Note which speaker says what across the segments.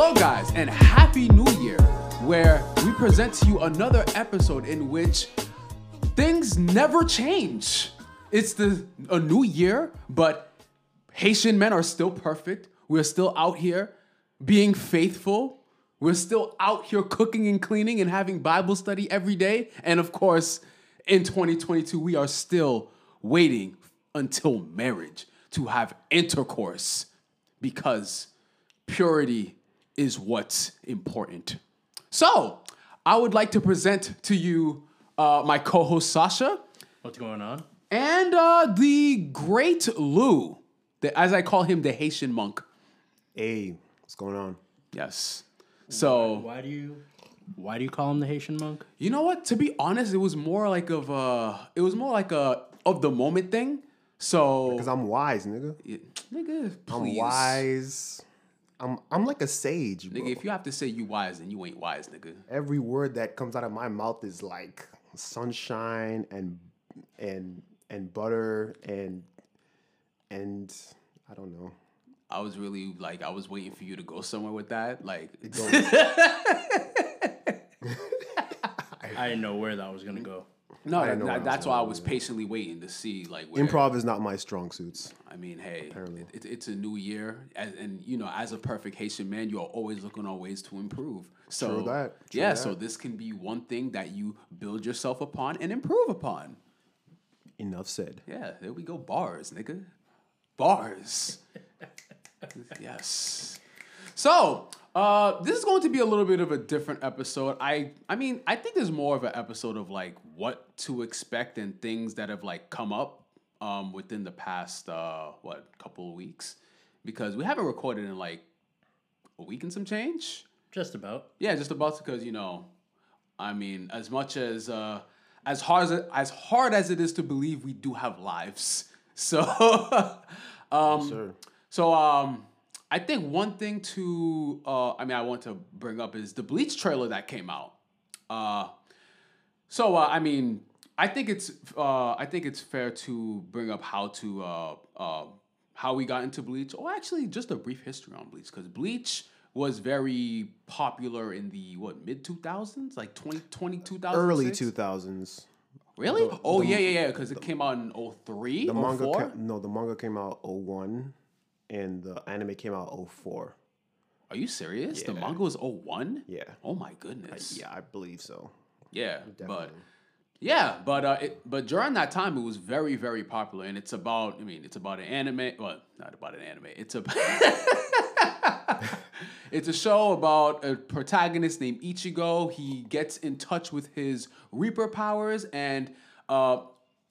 Speaker 1: Hello, guys, and Happy New Year, where we present to you another episode in which things never change. It's the a new year, but Haitian men are still perfect. We're still out here being faithful. We're still out here cooking and cleaning and having Bible study every day. And of course, in 2022, we are still waiting until marriage to have intercourse because purity is what's important. So, I would like to present to you uh, my co host Sasha
Speaker 2: What's going on?
Speaker 1: and uh, the great Lou, the, as I call him, the Haitian monk.
Speaker 3: Hey, what's going on?
Speaker 1: Yes. So,
Speaker 2: Why do you why do you call him the Haitian monk?
Speaker 1: you know what? To be honest, it was more like of a, it was more like a of the moment thing. So,
Speaker 3: Because I'm wise, nigga.
Speaker 1: Yeah, nigga,
Speaker 3: I'm wise. I'm I'm like a sage, bro.
Speaker 1: Nigga, if you have to say you wise, then you ain't wise, nigga.
Speaker 3: Every word that comes out of my mouth is like sunshine and and and butter and and I don't know.
Speaker 1: I was really like, I was waiting for you to go somewhere with that. Like,
Speaker 3: It goes,
Speaker 2: I didn't know where that was gonna go.
Speaker 1: No, that-
Speaker 3: where I was
Speaker 1: that's why I was patiently waiting to see like where,
Speaker 3: improv is not my strong suits.
Speaker 1: I mean, hey, it, it's a new year, and, and you know, as a perfect Haitian man, you are always looking on ways to improve. So
Speaker 3: True that, true
Speaker 1: yeah,
Speaker 3: that.
Speaker 1: so this can be one thing that you build yourself upon and improve upon.
Speaker 3: Enough said.
Speaker 1: Yeah, there we go, bars, nigga, bars. yes. So uh, this is going to be a little bit of a different episode. I I mean, I think there's more of an episode of like what to expect and things that have like come up um, within the past uh, what couple of weeks because we haven't recorded in like a week and some change.
Speaker 2: Just about.
Speaker 1: Yeah, just about because you know, I mean, as much as uh, as hard as it, as hard as it is to believe, we do have lives. So, um,
Speaker 3: Sir.
Speaker 1: so um, I think one thing to uh, I mean, I want to bring up is the Bleach trailer that came out. Uh, so uh, I mean, I think it's uh, I think it's fair to bring up how to uh, uh, how we got into Bleach, or actually just a brief history on Bleach, because Bleach was very popular in the what mid two thousands, like 20, 2000,
Speaker 3: Early two thousands.
Speaker 1: Really? oh yeah, yeah, yeah, because it came out in 03,
Speaker 3: The manga ca- no, the manga came out 01 and the anime came out 04.
Speaker 1: Are you serious? The manga was 01?
Speaker 3: Yeah.
Speaker 1: Oh my goodness.
Speaker 3: Yeah, I believe so.
Speaker 1: Yeah, but yeah, but uh, it, but during that time, it was very very popular, and it's about. I mean, it's about an anime. Well, not about an anime. It's a. it's a show about a protagonist named Ichigo. He gets in touch with his Reaper powers, and uh,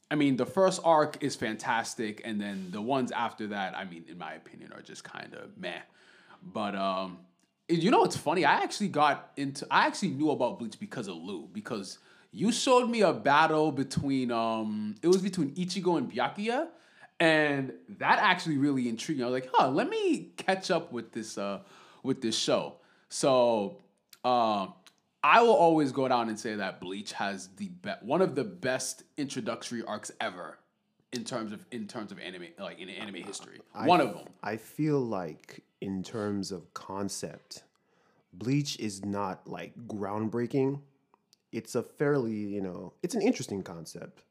Speaker 1: I mean, the first arc is fantastic, and then the ones after that, I mean, in my opinion, are just kind of meh. But um, you know what's funny? I actually got into. I actually knew about Bleach because of Lou because you showed me a battle between um, it was between Ichigo and Byakuya, and that actually really intrigued me. I was like, huh, let me catch up with this uh with this show. So uh, I will always go down and say that Bleach has the be- one of the best introductory arcs ever in terms of in terms of anime like in anime history. one of them.
Speaker 3: I feel like in terms of concept, Bleach is not like groundbreaking. It's a fairly, you know, it's an interesting concept,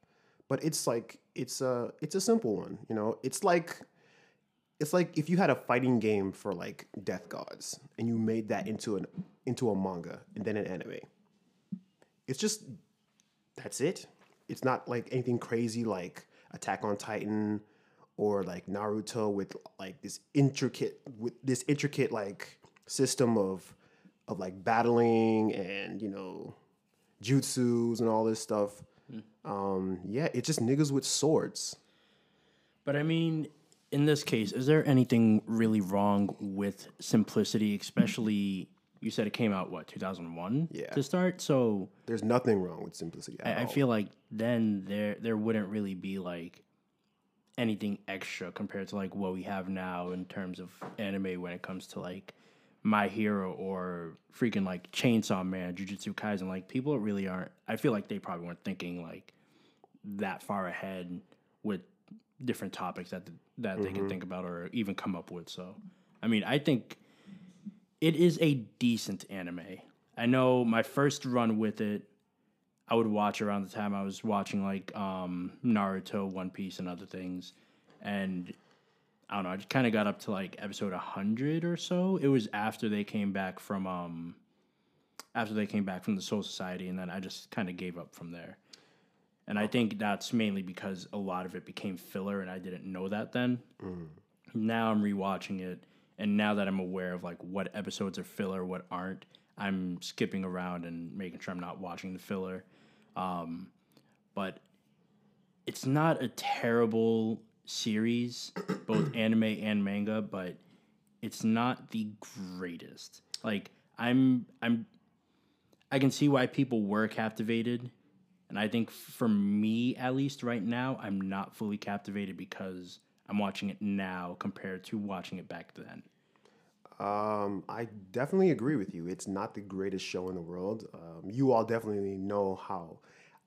Speaker 3: but it's like it's a it's a simple one, you know. It's like it's like if you had a fighting game for like death gods and you made that into an into a manga and then an anime. It's just that's it. It's not like anything crazy like Attack on Titan or like Naruto with like this intricate with this intricate like system of of like battling and you know jutsus and all this stuff. Um, yeah, it's just niggas with swords.
Speaker 2: But I mean, in this case, is there anything really wrong with simplicity, especially you said it came out what, 2001
Speaker 3: Yeah.
Speaker 2: to start? So
Speaker 3: There's nothing wrong with simplicity.
Speaker 2: I, I feel like then there there wouldn't really be like anything extra compared to like what we have now in terms of anime when it comes to like My Hero or freaking like Chainsaw Man, Jujutsu Kaisen. Like people really aren't. I feel like they probably weren't thinking like that far ahead with different topics that that they can mm-hmm. think about or even come up with. So, I mean, I think it is a decent anime. I know my first run with it, I would watch around the time I was watching like um, Naruto, One Piece, and other things, and I don't know. I just kind of got up to like episode hundred or so. It was after they came back from um, after they came back from the Soul Society, and then I just kind of gave up from there. And I think that's mainly because a lot of it became filler, and I didn't know that then. Now I'm rewatching it, and now that I'm aware of like what episodes are filler, what aren't, I'm skipping around and making sure I'm not watching the filler. Um, but it's not a terrible series, both anime and manga, but it's not the greatest. Like I'm I'm I can see why people were captivated. And I think for me at least right now, I'm not fully captivated because I'm watching it now compared to watching it back then.
Speaker 3: Um, I definitely agree with you. It's not the greatest show in the world. Um, you all definitely know how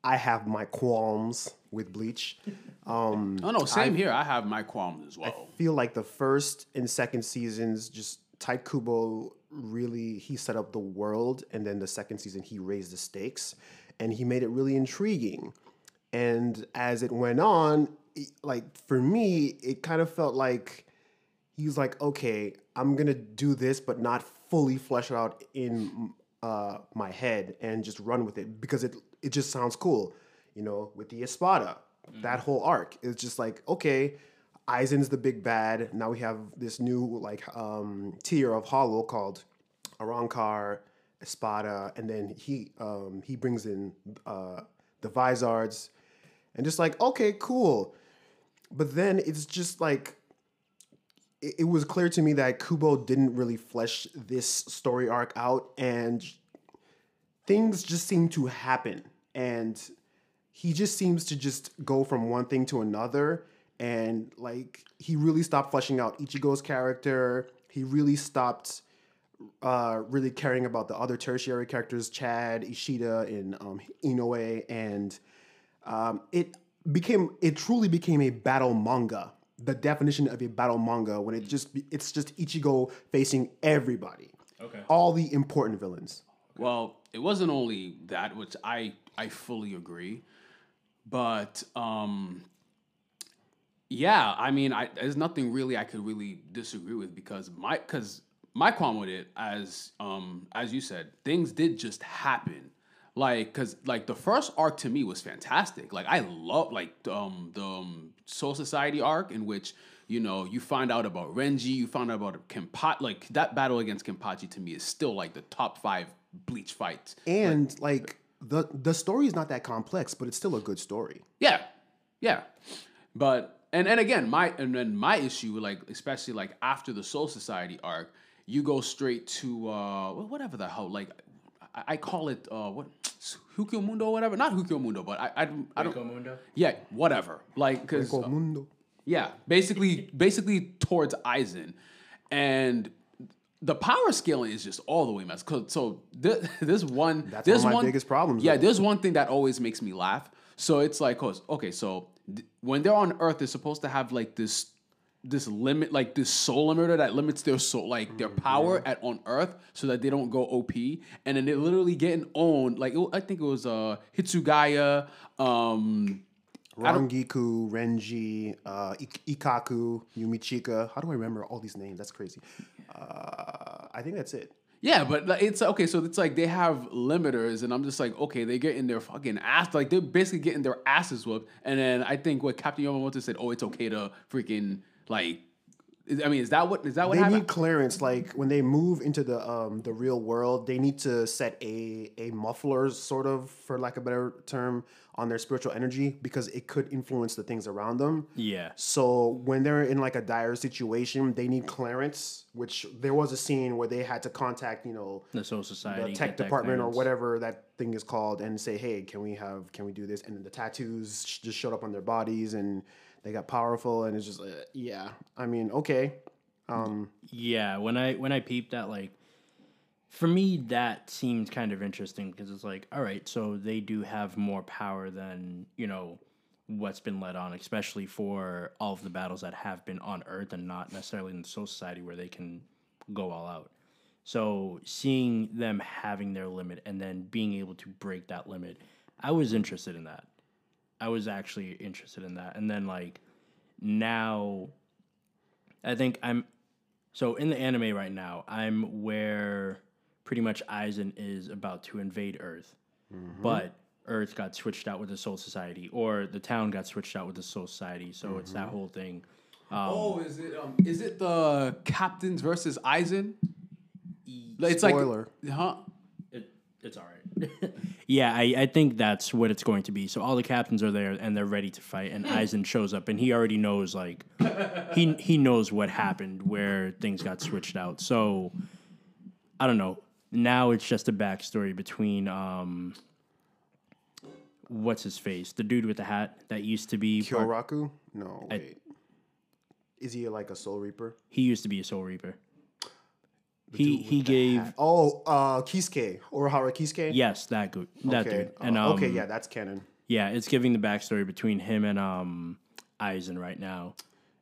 Speaker 3: I have my qualms with Bleach. Um,
Speaker 1: Oh no, same here. I have my qualms as well.
Speaker 3: I feel like the first and second seasons, just Tite Kubo really he set up the world, and then the second season he raised the stakes, and he made it really intriguing. And as it went on, it- like for me, it kind of felt like he's like, okay, I'm gonna do this, but not fully flesh it out in uh, my head and just run with it because it it just sounds cool, you know, with the Espada, that whole arc. is just like, okay, Aizen's the big bad. Now we have this new like um, tier of Hollow called Arrancar, Espada, and then he um, he brings in uh, the Vizards, and just like, okay, cool. But then it's just like it, it was clear to me that Kubo didn't really flesh this story arc out, and things just seem to happen, and he just seems to just go from one thing to another, and like he really stopped fleshing out Ichigo's character. He really stopped uh, really caring about the other tertiary characters, Chad, Ishida, and um, Inoue, and um, it became it truly became a battle manga. The definition of a battle manga when it just it's just Ichigo facing everybody,
Speaker 2: Okay.
Speaker 3: all the important villains.
Speaker 1: Well, it wasn't only that, which I I fully agree, but um, yeah, I mean, I there's nothing really I could really disagree with because my because my qualm with it, as um as you said, things did just happen. Like, cause like the first arc to me was fantastic. Like I love like um the um, Soul Society arc in which you know you find out about Renji, you find out about Kenpachi. Like that battle against Kenpachi to me is still like the top five Bleach fights.
Speaker 3: And like the the story is not that complex, but it's still a good story.
Speaker 1: Yeah, yeah, but and and again, my and then my issue, like especially like after the Soul Society arc, you go straight to uh whatever the hell, like I, I call it uh what Hueco Mundo, or whatever, not Hueco Mundo, but I I, don't- I don't
Speaker 2: Mundo?
Speaker 1: yeah whatever, like because
Speaker 3: Called Mundo.
Speaker 1: yeah, basically, basically towards Aizen, and the power scaling is just all the way messed. 'Cause- So this, this one,
Speaker 3: That's
Speaker 1: there's
Speaker 3: one of my
Speaker 1: one
Speaker 3: biggest problems,
Speaker 1: Yeah,
Speaker 3: though.
Speaker 1: there's one thing that always makes me laugh. So it's like, okay, so th- when they're on Earth, they're supposed to have like this this limit, like this soul limiter that limits their soul, like their power at on Earth, so that they don't go OP, and then they're literally getting owned. Like it, I think it was uh Hitsugaya, um,
Speaker 3: Rangiku, Renji, uh, Ik- Ikkaku, Yumichika. How do I remember all these names? That's crazy. Uh, I think that's it.
Speaker 1: Yeah, but it's okay. So it's like they have limiters, and I'm just like, okay, they get in their fucking ass, like they're basically getting their asses whooped. And then I think what Captain Yamamoto said, oh, it's okay to freaking like. is- I mean, is that what is that what
Speaker 3: They
Speaker 1: happened?
Speaker 3: need clearance. Like when they move into the um, the real world, they need to set a a muffler, sort of, for lack of a better term, on their spiritual energy because it could influence the things around them.
Speaker 2: Yeah.
Speaker 3: So when they're in like a dire situation, they need clearance. Which there was a scene where they had to contact, you know,
Speaker 2: The Soul Society.
Speaker 3: the tech department or whatever that thing is called, and say, "Hey, can we have? Can we do this?" And then the tattoos just showed up on their bodies, and they got powerful, and it's just, uh, yeah. I mean, okay, um,
Speaker 2: Yeah, when I when I peeped that, like, for me that seemed kind of interesting because it's like, all right, so they do have more power than you know what's been led on, especially for all of the battles that have been on Earth and not necessarily in the Soul Society where they can go all out. So seeing them having their limit and then being able to break that limit, I was interested in that. I was actually interested in that. And then like now I think I'm so in the anime right now, I'm where pretty much Aizen is about to invade Earth. Mm-hmm. But Earth got switched out with the Soul Society, or the town got switched out with the Soul Society. So it's that mm-hmm. whole thing.
Speaker 1: Um, oh, is it um, is it the captains versus Aizen? It's
Speaker 3: Spoiler.
Speaker 1: like, huh?
Speaker 2: It, it's all right. yeah, I, I think that's what it's going to be. So all the captains are there and they're ready to fight, and Aizen shows up, and he already knows like he he knows what happened where things got switched out. So I don't know. Now it's just a backstory between um what's his face, the dude with the hat that used to be part-
Speaker 3: Kyoraku? No, wait. Is he like a Soul Reaper?
Speaker 2: he used to be a Soul Reaper. He he gave
Speaker 3: hat. Oh, uh, Kisuke Urahara Kisuke.
Speaker 2: yes that good that
Speaker 3: okay.
Speaker 2: dude and
Speaker 3: uh,
Speaker 2: um,
Speaker 3: okay, yeah, that's canon.
Speaker 2: Yeah, it's giving the backstory between him and um Aizen right now.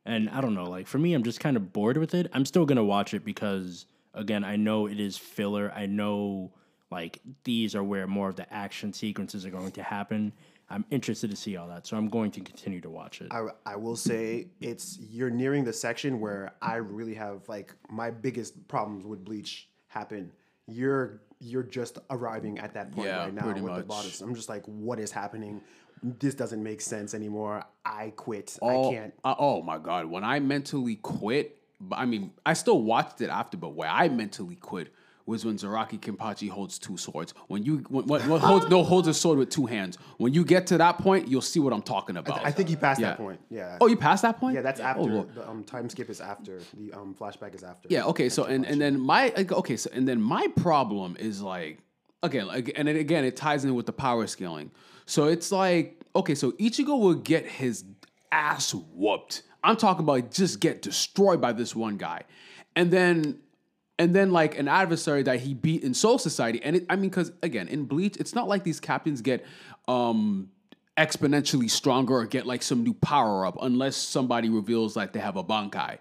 Speaker 2: And I don't know, like for me, I'm just kind of bored with it. I'm still gonna watch it because again, I know it is filler. I know like these are where more of the action sequences are going to happen. I'm interested to see all that, so I'm going to continue to watch it.
Speaker 3: I, I will say it's you're nearing the section where I really have like my biggest problems with Bleach happen. You're you're just arriving at that point
Speaker 1: Yeah,
Speaker 3: right now
Speaker 1: pretty
Speaker 3: with the
Speaker 1: much.
Speaker 3: bodies. I'm just like, what is happening? This doesn't make sense anymore. I quit.
Speaker 1: Oh,
Speaker 3: I can't.
Speaker 1: uh, oh my god! When I mentally quit, I mean, I still watched it after, but where I mentally quit was when Zaraki Kenpachi holds two swords. When you when, holds no holds a sword with two hands. When you get to that point, you'll see what I'm talking about.
Speaker 3: I think he passed
Speaker 1: Yeah.
Speaker 3: that point. Yeah.
Speaker 1: oh, you passed that point?
Speaker 3: yeah, that's
Speaker 1: Oh,
Speaker 3: after
Speaker 1: Lord.
Speaker 3: the um, time skip is after the um, flashback is after.
Speaker 1: Yeah. Okay. So and and then my okay. So and then my problem is like again like and then again it ties in with the power scaling. So it's like okay. So Ichigo will get his ass whooped. I'm talking about just get destroyed by this one guy, and then and then like an adversary that he beat in Soul Society. And it, I mean, because again in Bleach, it's not like these captains get um exponentially stronger or get like some new power up unless somebody reveals like they have a bankai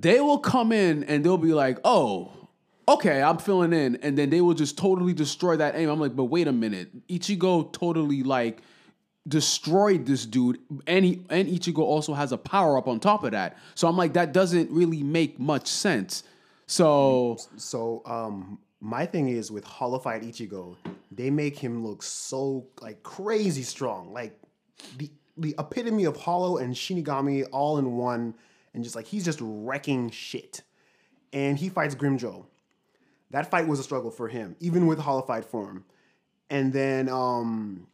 Speaker 1: they will come in and they'll be like, oh, okay, I'm filling in. And then they will just totally destroy that aim. I'm like, but wait a minute. Ichigo totally like destroyed this dude. And he and Ichigo also has a power up on top of that. So I'm like, that doesn't really make much sense. So
Speaker 3: So um my thing is with Hollowfied Ichigo, they make him look so like crazy strong. Like the the epitome of Hollow and Shinigami all in one and just like he's just wrecking shit. And he fights Grimmjow. That fight was a struggle for him, even with Hollowfied form. And then um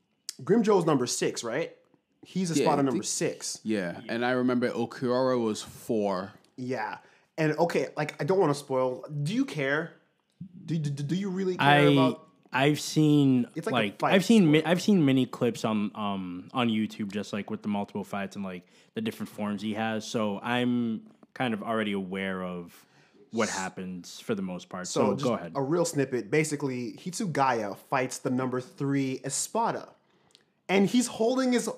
Speaker 3: Grimmjow's number 6, right? He's a
Speaker 1: Yeah,
Speaker 3: spot on number
Speaker 1: think-
Speaker 3: 6.
Speaker 1: yeah. And I remember Ulquiorra was four.
Speaker 3: Yeah. And okay, like I don't want to spoil. Do you care? Do, do, do you really care
Speaker 2: I
Speaker 3: about
Speaker 2: I've seen
Speaker 3: It's like
Speaker 2: like, I've seen mi- I've seen many clips on um on YouTube just like with the multiple fights and like the different forms he has. So I'm kind of already aware of what happens for the most part. So,
Speaker 3: just
Speaker 2: go ahead.
Speaker 3: A real snippet. Basically, Hitsugaya fights the number three Espada, and he's holding his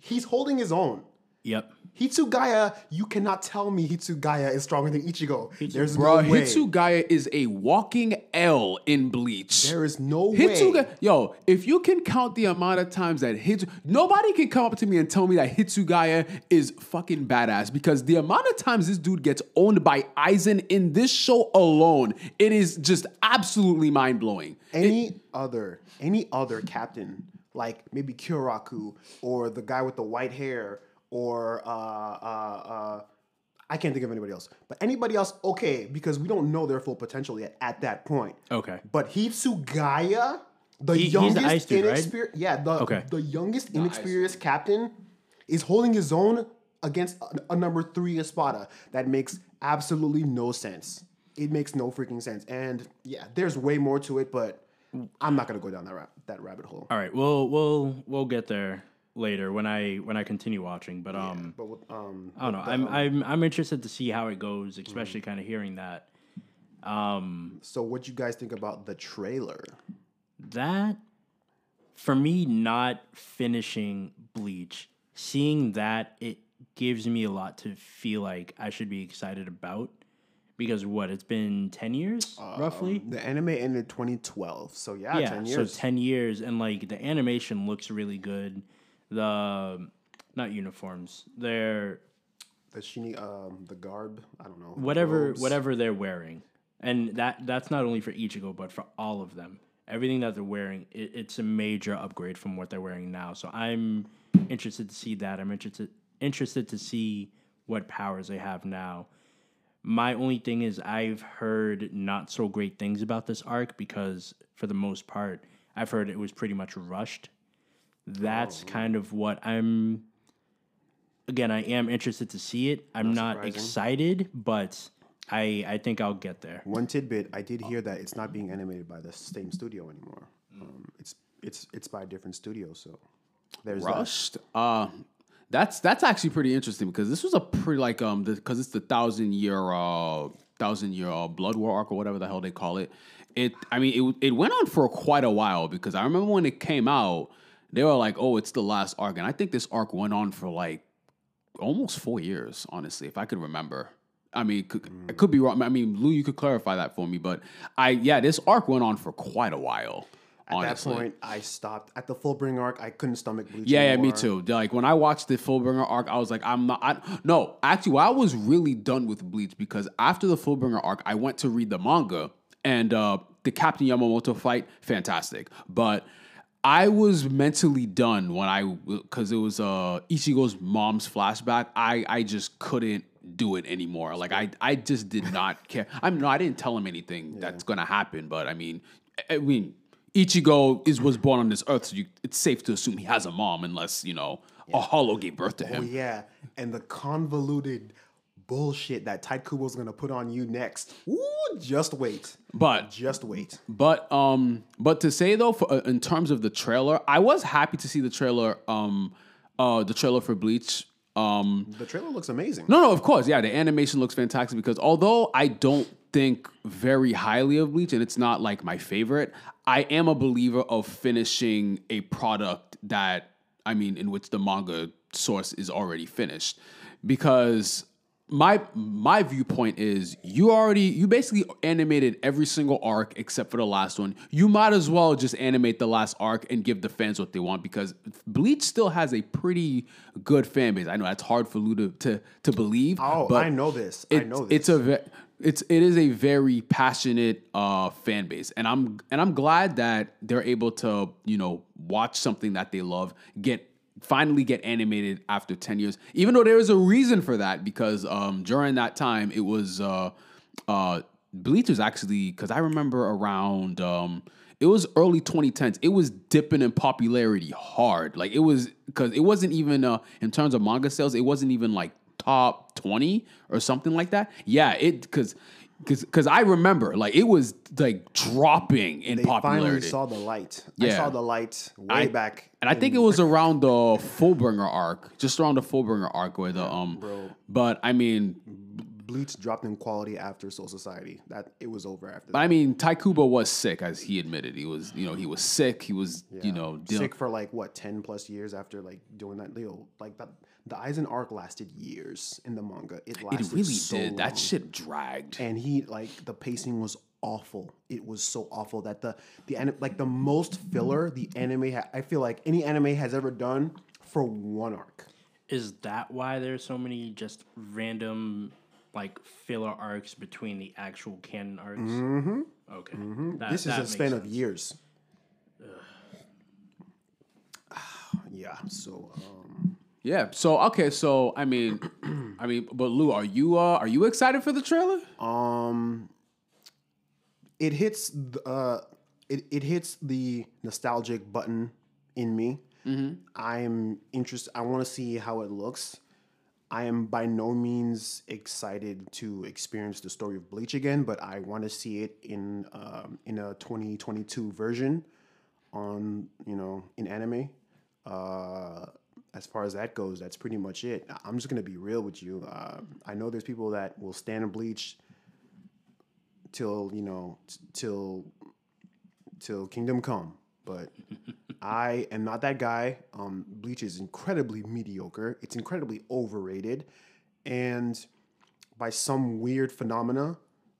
Speaker 3: he's holding his own.
Speaker 2: Yep.
Speaker 3: Hitsugaya, you cannot tell me Hitsugaya is stronger than Ichigo. There's
Speaker 1: Bro,
Speaker 3: no way.
Speaker 1: Hitsugaya is a walking L in Bleach.
Speaker 3: there is no
Speaker 1: Hitsuga,
Speaker 3: way.
Speaker 1: yo, if you can count the amount of times that Hitsu, nobody can come up to me and tell me that Hitsugaya is fucking badass because the amount of times this dude gets owned by Aizen in this show alone, it is just absolutely mind blowing.
Speaker 3: Any other any other captain, like maybe Kyoraku or the guy with the white hair or uh uh uh I can't think of anybody else. But anybody else, okay, because we don't know their full potential yet at that point.
Speaker 2: Okay.
Speaker 3: But Hitsugaya, the
Speaker 2: He- he's the
Speaker 3: youngest
Speaker 2: ice dude, right?
Speaker 3: inexperienced, yeah, the
Speaker 2: Okay.
Speaker 3: the youngest inexperienced captain is holding his own against a, a number three Espada. That makes absolutely no sense. It makes no freaking sense. And yeah, there's way more to it, but I'm not gonna go down that ra- that rabbit hole.
Speaker 2: All right. We'll we'll we'll get there later when I when I continue watching. But um
Speaker 3: But with, um,
Speaker 2: I don't know. I'm I'm I'm interested to see how it goes, especially kind of hearing that.
Speaker 3: so what you guys think about the trailer?
Speaker 2: that for me not finishing bleach seeing that it gives me a lot to feel like i should be excited about because what it's been ten years roughly.
Speaker 3: The anime ended 2012, so yeah,
Speaker 2: yeah,
Speaker 3: 10 years.
Speaker 2: so ten years, and like the animation looks really good. The not uniforms, they're
Speaker 3: the shini, um, the garb, I don't know.
Speaker 2: whatever
Speaker 3: robes.
Speaker 2: whatever they're wearing, and that that's not only for Ichigo but for all of them. Everything that they're wearing, it, it's a major upgrade from what they're wearing now. So I'm interested to see that. I'm interested interested to see what powers they have now. My only thing is I've heard not so great things about this arc because for the most part I've heard it was pretty much rushed. That's kind of what I'm again, I am interested to see it. I'm not,
Speaker 3: surprising.
Speaker 2: excited, but I I think I'll get there.
Speaker 3: One tidbit: I did hear that it's not being animated by the same studio anymore. Um, it's it's it's by a different studio. So there's that.
Speaker 1: Rushed. Uh, that's that's actually pretty interesting because this was a pretty like um because it's the thousand year uh thousand year uh, blood war arc or whatever the hell they call it. It I mean it it went on for quite a while because I remember when it came out they were like oh it's the last arc and I think this arc went on for like almost four years honestly if I could remember. I mean, could, I could be wrong. I mean, Lou, you could clarify that for me, but I yeah, this arc went on for quite a while.
Speaker 3: At
Speaker 1: honestly.
Speaker 3: that point, I stopped at the Fullbring arc. I couldn't stomach Bleach.
Speaker 1: Yeah, yeah, me too. Like when I watched the Fullbringer arc, I was like, I'm not. I, no, actually, I was really done with Bleach because after the Fullbringer arc, I went to read the manga and uh, the Captain Yamamoto fight, fantastic. But I was mentally done when I because it was uh, Ichigo's mom's flashback. I I just couldn't do it anymore. Like I I just did not care. I'm no, I didn't tell him anything that's gonna happen. But I mean, I mean. Ichigo is was born on this earth, so you, it's safe to assume he has a mom, unless you know a hollow gave birth to him.
Speaker 3: Oh
Speaker 1: him.
Speaker 3: yeah, and the convoluted bullshit that Tite Kubo's gonna put on you next. Ooh, just wait,
Speaker 1: But
Speaker 3: just wait.
Speaker 1: But um, but to say though, for, uh, in terms of the trailer, I was happy to see the trailer. Um, uh, the trailer for Bleach. Um,
Speaker 3: The trailer looks amazing.
Speaker 1: no, no, of course, yeah, the animation looks fantastic because although I don't think very highly of Bleach and it's not like my favorite, I am a believer of finishing a product that I mean, in which the manga source is already finished, because my my viewpoint is you already you basically animated every single arc except for the last one. You might as well just animate the last arc and give the fans what they want because Bleach still has a pretty good fan base. I know that's hard for Lou to to, to believe.
Speaker 3: Oh,
Speaker 1: but
Speaker 3: I know this. I know this.
Speaker 1: It's a ve- it's it is a very passionate uh, fan base, and I'm and I'm glad that they're able to you know watch something that they love get finally get animated after 10 years. Even though there was a reason for that because um during that time it was uh uh bleach was actually because i remember around um it was early 2010s it was dipping in popularity hard. Like it was because it wasn't even uh in terms of manga sales it wasn't even like top 20 or something like that. Yeah it because because I remember like it was like dropping in popularity.
Speaker 3: they finally saw the light. I saw the light way
Speaker 1: I-
Speaker 3: back.
Speaker 1: And I think it was around the Fullbringer arc, just around the Fullbringer arc where the um.
Speaker 3: bro.
Speaker 1: But I mean,
Speaker 3: Bleach dropped in quality after Soul Society. That it was over after
Speaker 1: but
Speaker 3: that.
Speaker 1: I mean, Tite Kubo was sick, as he admitted. He was, you know, he was sick. He was, you know, dealing,
Speaker 3: Sick for like what ten plus years after like doing that deal. Like that, the Aizen arc lasted years in the manga. It lasted.
Speaker 1: It really
Speaker 3: so
Speaker 1: did.
Speaker 3: long.
Speaker 1: That shit dragged.
Speaker 3: and he like the pacing was awful. It was so awful that the the anim- like the most filler the anime ha- I feel like any anime has ever done for one arc.
Speaker 2: Is that why there's so many just random like filler arcs between the actual canon arcs? Mm-hmm. Okay. That-
Speaker 3: this is a span
Speaker 2: makes
Speaker 3: of years. yeah. So um,
Speaker 1: Yeah. So okay. So I mean, I mean, but Lou, are you uh are you excited for the trailer?
Speaker 3: um, it hits the, uh it, it hits the nostalgic button in me. I'm interested. I want to see how it looks. I am by no means excited to experience the story of Bleach again, but I want to see it in um, in a 2022 version on you know in anime. Uh, as far as that goes, that's pretty much it. I'm just gonna be real with you. Uh, I know there's people that will stand Bleach till you know t- till till Kingdom Come, but I am not that guy. Um, Bleach is incredibly mediocre. It's incredibly overrated, and by some weird phenomena,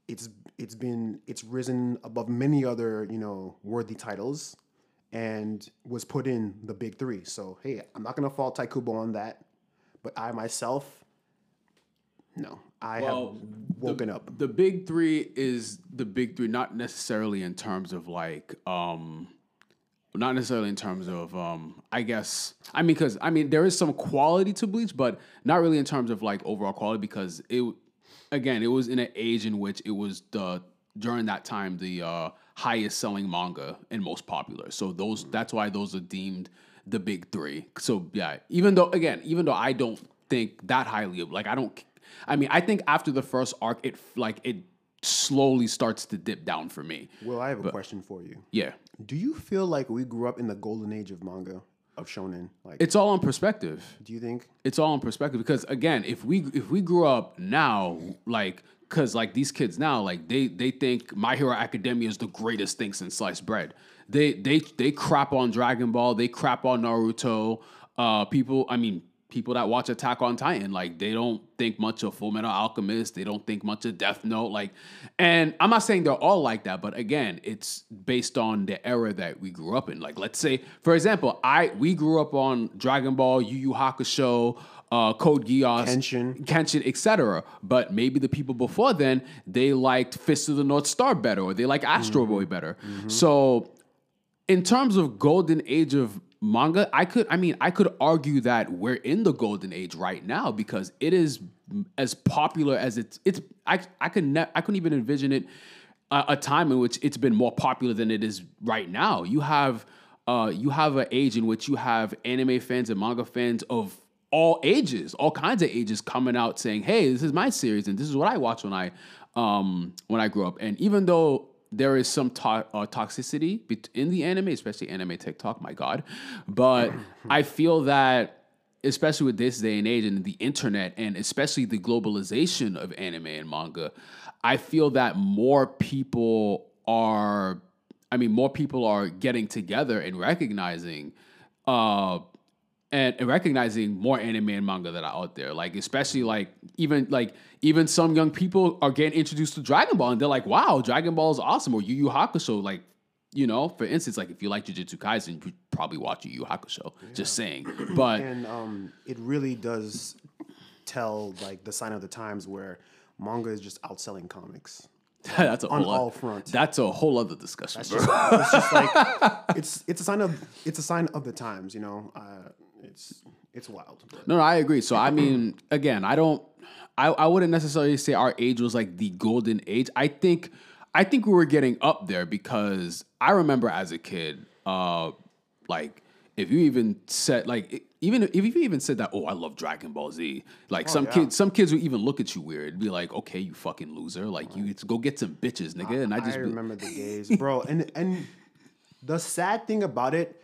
Speaker 3: it's it's been it's risen above many other you know worthy titles, and was put in the big three. So hey, I'm not gonna fault Tite Kubo on that, but I myself, no, I
Speaker 1: Well,
Speaker 3: have woken up.
Speaker 1: The big three is the big three, not necessarily in terms of like, um, not necessarily in terms of, um, I guess, I mean, because I mean, there is some quality to Bleach, but not really in terms of like overall quality because it, again, it was in an age in which it was the during that time the uh, highest selling manga and most popular. So those that's why those are deemed the big three. So yeah, even though again, even though I don't think that highly of like I don't I mean I think after the first arc it like it slowly starts to dip down for me.
Speaker 3: Well, I have a question for you.
Speaker 1: Yeah.
Speaker 3: Do you feel like we grew up in the golden age of manga of shonen? Like,
Speaker 1: It's all on perspective.
Speaker 3: do you think?
Speaker 1: it's all in perspective because again if we if we grew up now like because like these kids now like they they think my hero academia is the greatest thing since sliced bread they they they crap on dragon ball they crap on naruto uh people i mean people that watch attack on titan like they don't think much of full metal alchemist they don't think much of death note like and i'm not saying they're all like that but again it's based on the era that we grew up in like let's say for example i we grew up on dragon ball yu yu hakusho uh, Code Geass,
Speaker 3: Kenshin.
Speaker 1: Kenshin, etc. But maybe the people before then they liked Fist of the North Star better, or they like Astro Boy better. So, in terms of golden age of manga, I could, I mean, I could argue that we're in the golden age right now because it is as popular as it's. It's I I could ne- I couldn't even envision it a, a time in which it's been more popular than it is right now. You have uh, you have an age in which you have anime fans and manga fans of all ages, all kinds of ages coming out saying, "Hey, this is my series and this is what I watch when I um, when I grew up." And even though there is some to- uh, toxicity in the anime, especially anime TikTok, my god, but I feel that especially with this day and age and the internet and especially the globalization of anime and manga, I feel that more people are I mean more people are getting together and recognizing uh and, and recognizing more anime and manga that are out there. Like especially like even like even some young people are getting introduced to Dragon Ball and they're like, wow, Dragon Ball is awesome. Or Yu Yu Hakusho, like, you know, for instance, like if you like Jujutsu Kaisen, you probably watch Yu Yu Hakusho. Just saying. But
Speaker 3: and um, it really does tell like the sign of the times where manga is just outselling comics
Speaker 1: that's a
Speaker 3: on
Speaker 1: whole
Speaker 3: all fronts.
Speaker 1: That's a whole other discussion. bro.
Speaker 3: it's just like it's it's a sign of it's a sign of the times. You know, uh, it's it's wild. But
Speaker 1: No, no, I agree. So I mean, again, I don't I, I wouldn't necessarily say our age was like the golden age. I think I think we were getting up there because I remember as a kid, uh like if you even said like even if you even said that, oh, I love Dragon Ball Z, like some
Speaker 3: yeah.
Speaker 1: kids, some kids would even look at you weird, be like, okay, you fucking loser, like you go get some bitches, nigga, and I just
Speaker 3: I
Speaker 1: be,
Speaker 3: remember the days, bro. And and the sad thing about it,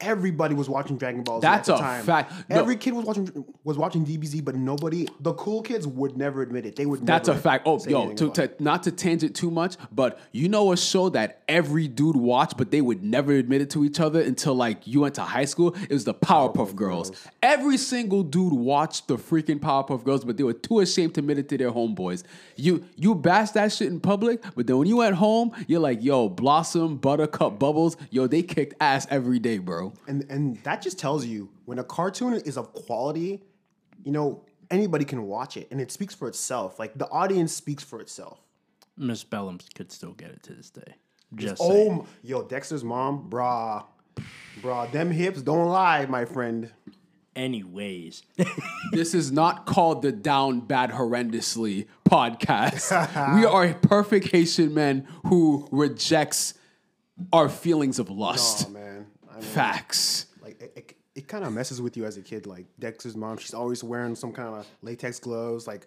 Speaker 3: everybody was watching Dragon Ball Z
Speaker 1: That's
Speaker 3: at
Speaker 1: a
Speaker 3: the time.
Speaker 1: fact. No.
Speaker 3: Every kid was watching was watching DBZ, but nobody, the cool kids would never admit it. They would.
Speaker 1: That's a fact. Oh, yo, to, to not to tangent too much, but you know a show that every dude watched, but they would never admit it to each other until like you went to high school. It was the Powerpuff, Girls. Every single dude watched the freaking Powerpuff Girls, but they were too ashamed to admit it to their homeboys. You you bash that shit in public, but then when you went home, you're like, yo, Blossom, Buttercup, Bubbles, yo, they kicked ass every day, bro.
Speaker 3: And and that just tells you when a cartoon is of quality, you know anybody can watch it, and it speaks for itself. Like the audience speaks for itself.
Speaker 2: Miss Bellum could still get it to this day. Just
Speaker 3: Oh,
Speaker 2: saying.
Speaker 3: yo, Dexter's mom, brah, brah, them hips don't lie, my friend.
Speaker 2: Anyways,
Speaker 1: This is not called the Down Bad Horrendously podcast. we are a perfect Haitian man who rejects our feelings of lust.
Speaker 3: Oh man, I mean,
Speaker 1: Facts.
Speaker 3: like it, it, it kind of messes with you as a kid. Like Dexter's mom, she's always wearing some kind of latex gloves, like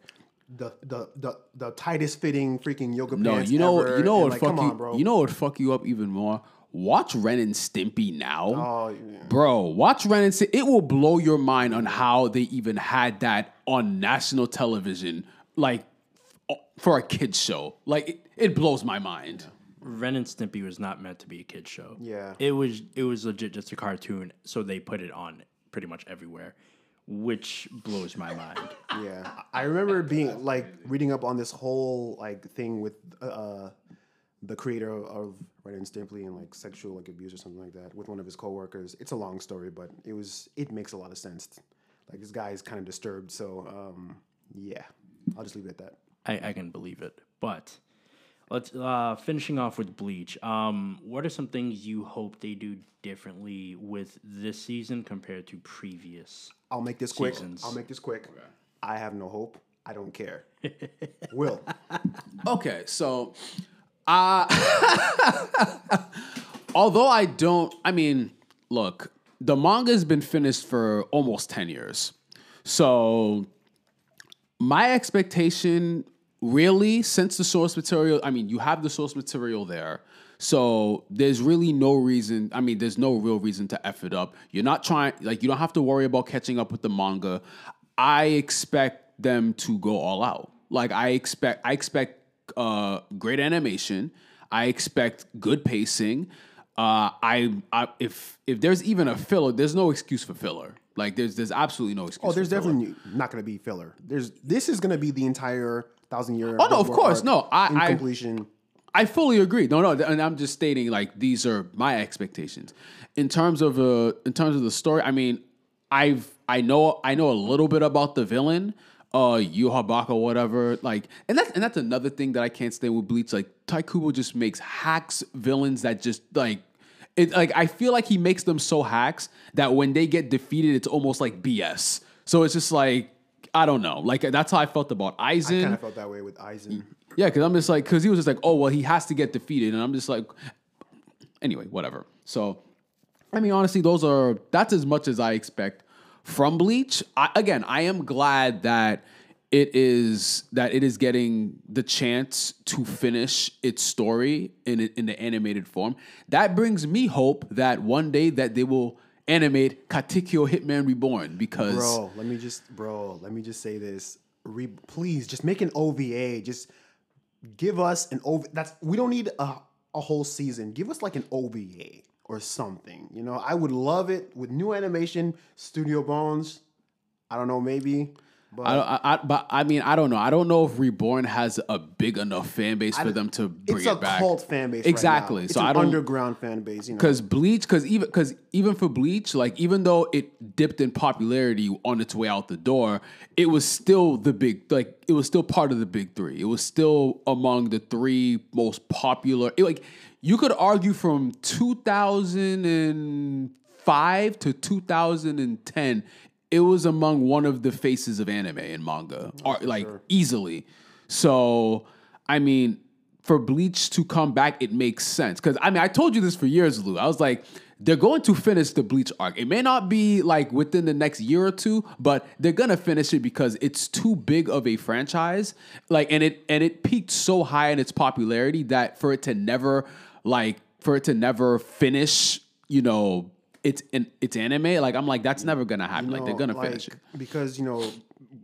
Speaker 3: the the the, the tightest fitting freaking yoga
Speaker 1: No,
Speaker 3: pants.
Speaker 1: you know,
Speaker 3: ever.
Speaker 1: you know what
Speaker 3: like,
Speaker 1: fuck you,
Speaker 3: on, bro.
Speaker 1: you know what fuck you up even more. Watch Ren and Stimpy now,
Speaker 3: Oh, yeah.
Speaker 1: bro. Watch Ren and Stimpy. It will blow your mind on how they even had that on national television, like for a kids show. Like it, it blows my mind.
Speaker 2: Ren and Stimpy was not meant to be a kid show.
Speaker 3: Yeah.
Speaker 2: it was. It was legit just a cartoon, so they put it on pretty much everywhere, which blows my mind.
Speaker 3: Yeah, I remember being like reading up on this whole like thing with uh, the creator of Ren and Stimpy and like sexual like abuse or something like that with one of his coworkers. It's a long story, but it was it makes a lot of sense. Like this guy is kind of disturbed, so um, yeah, I'll just leave it at that.
Speaker 2: I, I can believe it. But let's uh finishing off with Bleach. Um, what are some things you hope they do differently with this season compared to previous?
Speaker 3: I'll make this quick. I'll make this quick. I have no hope. I don't care. Will.
Speaker 1: Okay, so uh although I don't I mean, look, the manga's been finished for almost 10 years. So my expectation really since the source material, I mean, you have the source material there. So there's really no reason, I mean, there's no real reason to F it up. You're not trying like you don't have to worry about catching up with the manga. I expect them to go all out. Like I expect I expect uh great animation. I expect good pacing. Uh I, I if if there's even a filler, there's no excuse for filler. Like there's there's absolutely no excuse.
Speaker 3: Oh, there's
Speaker 1: for filler.
Speaker 3: definitely not going to be filler. There's this is going to be the entire thousand year.
Speaker 1: Oh, no, of course.
Speaker 3: arc
Speaker 1: No, I- I- I fully agree. No, no, and I'm just stating like these are my expectations in terms of uh in terms of the story. I mean, I've I know I know a little bit about the villain, uh, Yuhabaka, whatever. Like, and that's and that's another thing that I can't stand with Bleach. Like, Tite Kubo just makes hacks villains that just like. It, like I feel like he makes them so hacks that when they get defeated, it's almost like BS. So it's just like I don't know. Like that's how I felt about Aizen.
Speaker 3: I kind of felt that way with Aizen.
Speaker 1: Yeah, because I'm just like, because he was just like, oh, well, he has to get defeated. And I'm just like, anyway, whatever. So, I mean, honestly, those are, that's as much as I expect from Bleach. I, again, I am glad that it is, that it is getting the chance to finish its story in, in the animated form. That brings me hope that one day that they will animate Katekyo Hitman Reborn because.
Speaker 3: Bro, let me just, bro, let me just say this. Re- please, just make an OVA. Just give us an OVA. That's we don't need a, a whole season. Give us like an OVA or something. You know, I would love it with new animation, Studio Bones. I don't know, maybe. But
Speaker 1: I, I, I, but I mean, I don't know. I don't know if Reborn has a big enough fan base for them to bring
Speaker 3: it's
Speaker 1: it
Speaker 3: a
Speaker 1: back.
Speaker 3: cult fan base.
Speaker 1: Exactly.
Speaker 3: Right. It's
Speaker 1: so
Speaker 3: an
Speaker 1: I don't
Speaker 3: underground fan base. You know,
Speaker 1: because Bleach, because even because even for Bleach, like even though it dipped in popularity on its way out the door, it was still the big like it was still part of the big three. It was still among the three most popular. it, like you could argue from two thousand and five to two thousand and ten. It was among one of the faces of anime and manga, oh, or like easily. So, I mean, for Bleach to come back, it makes sense. Because I mean, I told you this for years, Lou. I was like, they're going to finish the Bleach arc. It may not be like within the next year or two, but they're gonna finish it because it's too big of a franchise. Like, and it and it peaked so high in its popularity that for it to never like for it to never finish, you know, it's in it's anime. Like, I'm like, that's never gonna happen. like, they're gonna
Speaker 3: like,
Speaker 1: finish it.
Speaker 3: because you know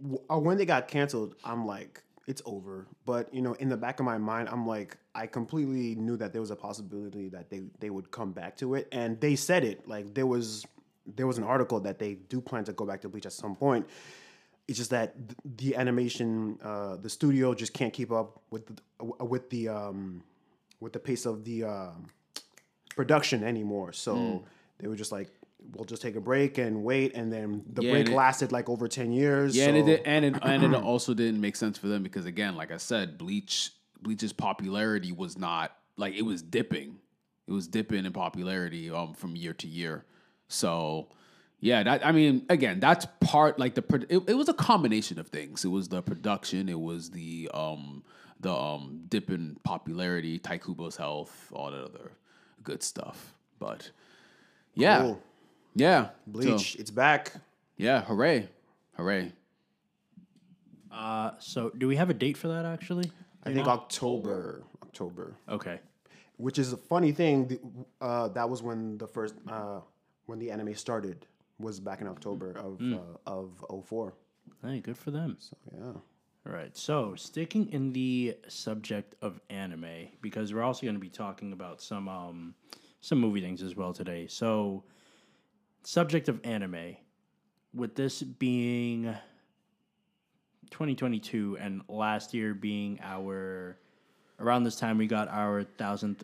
Speaker 3: w- uh, when they got canceled, I'm like it's over. But you know, in the back of my mind, I'm like I completely knew that there was a possibility that they they would come back to it, and they said it. Like there was there was an article that they do plan to go back to Bleach at some point. It's just that th- the animation, uh, the studio just can't keep up with the, uh, with the um, with the pace of the um production anymore. So
Speaker 1: Hmm.
Speaker 3: They were just like, we'll just take a break and wait. And then the
Speaker 1: Yeah,
Speaker 3: break
Speaker 1: it-
Speaker 3: lasted like over 10 years.
Speaker 1: Yeah,
Speaker 3: so
Speaker 1: and it did, and it and it also didn't make sense for them because again, like I said, Bleach Bleach's popularity was not like it was dipping. It was dipping in popularity um from year to year. So yeah, that I mean, again, that's part like the it, it was a combination of things. It was the production, it was the um the um dip in popularity, Tite Kubo's health, all that other good stuff. But yeah,
Speaker 3: Cool.
Speaker 1: yeah, So,
Speaker 3: Bleach, it's back.
Speaker 1: yeah, hooray, hooray.
Speaker 2: Uh, so do we have a date for that actually?
Speaker 3: I think October. October.
Speaker 2: Okay.
Speaker 3: Which is a funny thing. the- Uh, that was when the first, uh, when the anime started, was back in October of
Speaker 1: Hmm.
Speaker 3: uh, of 04.
Speaker 2: Hey, good for them.
Speaker 3: So yeah.
Speaker 2: All right. So, sticking in the subject of anime, because we're also going to be talking about some um, some movie things as well today. So, subject of anime, with this being 2022 and last year being our around this time we got our thousandth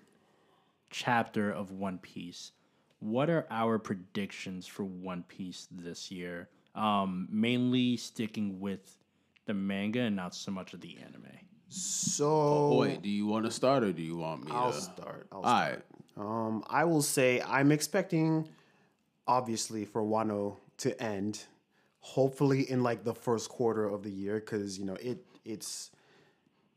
Speaker 2: chapter of One Piece. What are our predictions for One Piece this year? Um, mainly sticking with the manga and not so much of the anime.
Speaker 3: So
Speaker 1: Oh, wait, do you want to start or do you want me
Speaker 3: I'll
Speaker 1: to?
Speaker 3: start. I'll
Speaker 1: All
Speaker 3: start.
Speaker 1: right.
Speaker 3: Um, I will say I'm expecting, obviously, for Wano to end, hopefully in like the first quarter of the year, because you know it it's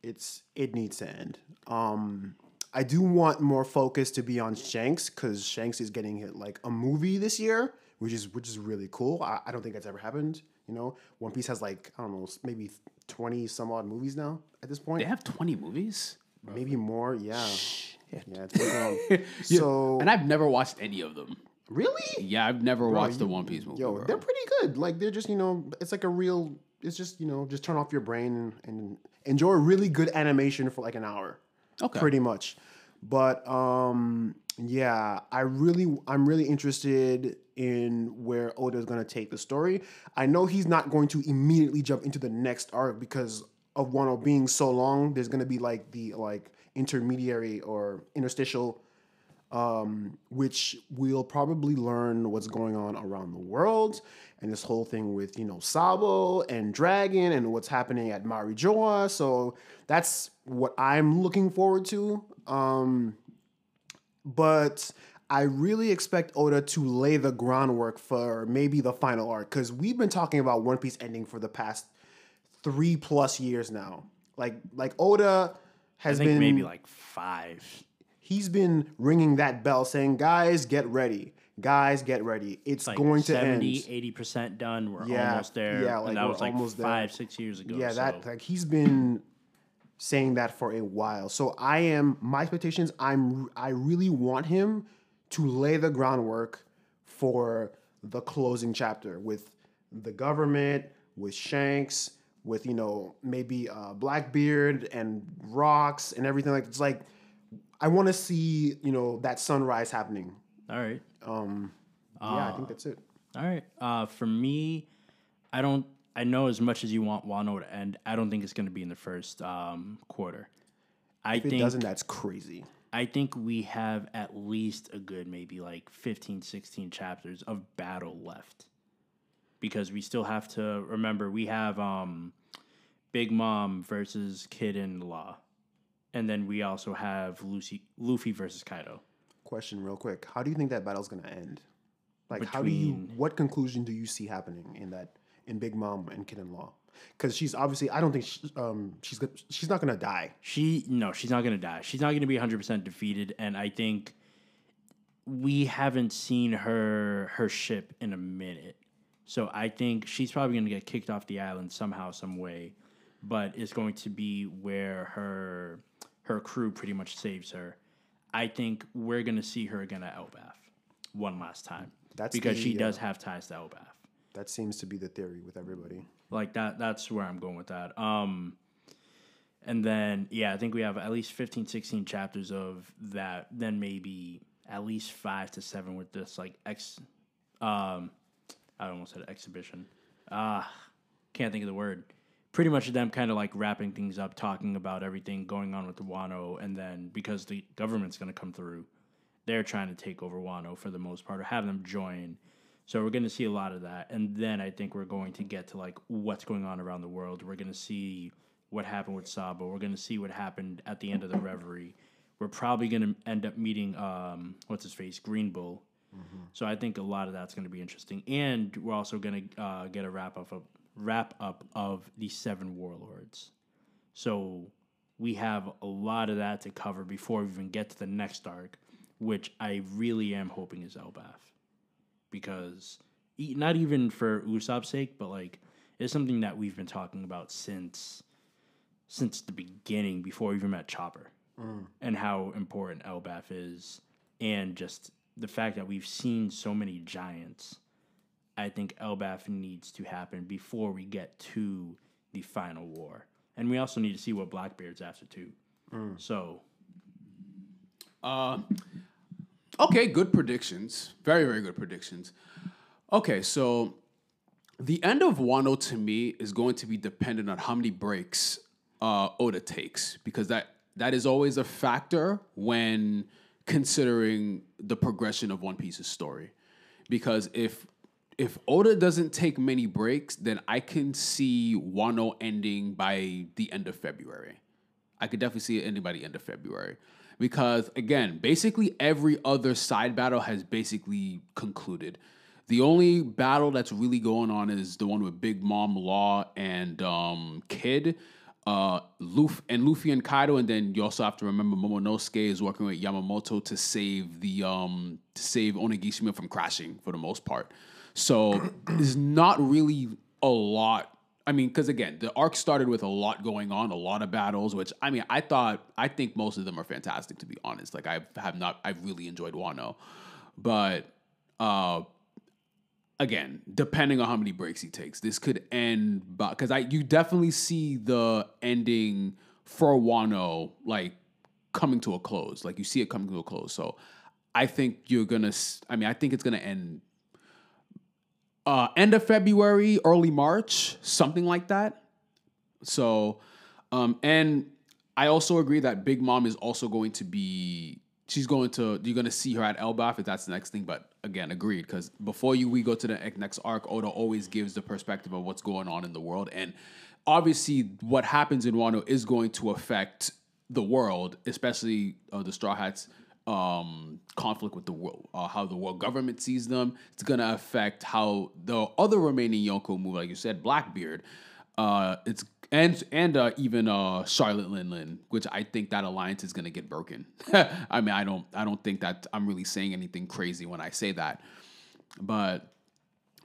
Speaker 3: it's it needs to end. Um, I do want more focus to be on Shanks because Shanks is getting hit like a movie this year, which is which is really cool. I, I don't think that's ever happened. You know, One Piece has like I don't know maybe twenty some odd movies now at this point
Speaker 1: They have 20 movies?
Speaker 3: maybe more. Yeah, yeah. It's been long. so
Speaker 1: And I've never watched any of them.
Speaker 3: really,
Speaker 1: Yeah, I've never watched the One Piece movie.
Speaker 3: yo,
Speaker 1: bro.
Speaker 3: they're pretty good. Like they're just you know, it's like a real. It's just you know, just turn off your brain and enjoy really good animation for like an hour.
Speaker 1: Okay.
Speaker 3: pretty much. But um, yeah, I really, I'm really interested in where Oda is going to take the story. I know he's not going to immediately jump into the next arc because of Wano being so long. There's going to be like the like intermediary or interstitial um, which we'll probably learn what's going on around the world and this whole thing with you know Sabo and Dragon and what's happening at Marijoa. So that's what I'm looking forward to. Um, but I really expect Oda to lay the groundwork for maybe the final arc because we've been talking about One Piece ending for the past three plus years now. Like like Oda has
Speaker 2: think
Speaker 3: been
Speaker 2: maybe like five.
Speaker 3: he's been ringing that bell saying, guys, get ready. Guys, get ready. It's
Speaker 2: Like
Speaker 3: going to
Speaker 2: 70,
Speaker 3: end.
Speaker 2: 80% done. We're
Speaker 3: Yeah,
Speaker 2: almost there.
Speaker 3: yeah, like
Speaker 2: and that was like
Speaker 3: almost there.
Speaker 2: five, six years ago.
Speaker 3: Yeah,
Speaker 2: so.
Speaker 3: that like he's been saying that for a while. So I am my expectations. I'm I really want him to lay the groundwork for the closing chapter with the government, with Shanks, with you know maybe uh, Blackbeard and Rocks and everything like it's like I want to see you know that sunrise happening.
Speaker 2: All right.
Speaker 3: Um, yeah, I think that's it.
Speaker 2: All right. Uh, for me, I don't. I know as much as you want Wano to end, I don't think it's going to be in the first um, quarter. I
Speaker 3: If it
Speaker 2: think
Speaker 3: doesn't, that's crazy.
Speaker 2: I think we have at least a good maybe like 15, 16 chapters of battle left. Because we still have to remember we have um Big Mom versus Kid in Law. And then we also have Lucy Luffy versus Kaido.
Speaker 3: Question, real quick. How do you think that battle's gonna end? Like, how do you? What conclusion do you see happening in that in Big Mom and Kid in Law? Because she's obviously, I don't think she, um, she's she's not gonna die.
Speaker 2: She no, she's not gonna die. She's not gonna be hundred percent defeated, and I think we haven't seen her her ship in a minute. So I think she's probably gonna get kicked off the island somehow, some way. But it's going to be where her her crew pretty much saves her. I think we're gonna see her again at Elbaf one last time.
Speaker 3: That's
Speaker 2: because
Speaker 3: the,
Speaker 2: she does
Speaker 3: uh,
Speaker 2: have ties to Elbaf
Speaker 3: That seems to be the theory with everybody.
Speaker 2: like that that's where i'm going with that um and then yeah i think we have at least 15 16 chapters of that then maybe at least five to seven with this like ex um i almost said exhibition ah can't think of the word pretty much them kind of like wrapping things up talking about everything going on with the wano and then because the government's going to come through they're trying to take over wano for the most part or have them join so we're going to see a lot of that, and then I think we're going to get to like what's going on around the world. We're going to see what happened with Sabo. We're going to see what happened at the end of the Reverie. We're probably going to end up meeting um, what's his face, Green Bull. So I think a lot of that's going to be interesting, and we're also going to uh, get a wrap up of wrap up of the Seven Warlords. So we have a lot of that to cover before we even get to the next arc, which I really am hoping is Elbaf. because not even for Usopp's sake, but like it's something that we've been talking about since since the beginning before we even met Chopper, mm. and how important Elbaf is, and just the fact that we've seen so many giants. I think Elbaf needs to happen before we get to the final war, and we also need to see what Blackbeard's after too. So
Speaker 1: Uh, okay, good predictions. Very, very good predictions. Okay, so the end of Wano to me is going to be dependent on how many breaks uh, Oda takes because that that is always a factor when considering the progression of One Piece's story. Because if if Oda doesn't take many breaks, then I can see Wano ending by the end of February. I could definitely see it ending by the end of February. Because again, basically every other side battle has basically concluded. The only battle that's really going on is the one with Big Mom Law and um, Kid, uh, and Luffy and Kaido, and then you also have to remember Momonosuke is working with Yamamoto to save the um to save Onigashima from crashing for the most part. So there's not really a lot. I mean, because again, the arc started with a lot going on, a lot of battles, which I mean, I thought I think most of them are fantastic to be honest. Like I have not, I've really enjoyed Wano, but uh again, depending on how many breaks he takes, this could end because I you definitely see the ending for Wano like coming to a close. Like you see it coming to a close. So I think you're gonna. I mean, I think it's gonna end uh, end of February, early March, something like that. So, um, and I also agree that Big Mom is also going to be she's going to you're going to see her at Elbaf if that's the next thing. But again, agreed because before you we go to the next arc, Oda always gives the perspective of what's going on in the world, and obviously what happens in Wano is going to affect the world, especially uh, the Straw Hats. Um, conflict with the world, uh, how the world government sees them. It's gonna affect how the other remaining Yonko move, like you said, Blackbeard. Uh, it's and and uh, even uh, Charlotte Lin Lin, which I think that alliance is gonna get broken. I mean, I don't I don't think that I'm really saying anything crazy when I say that, but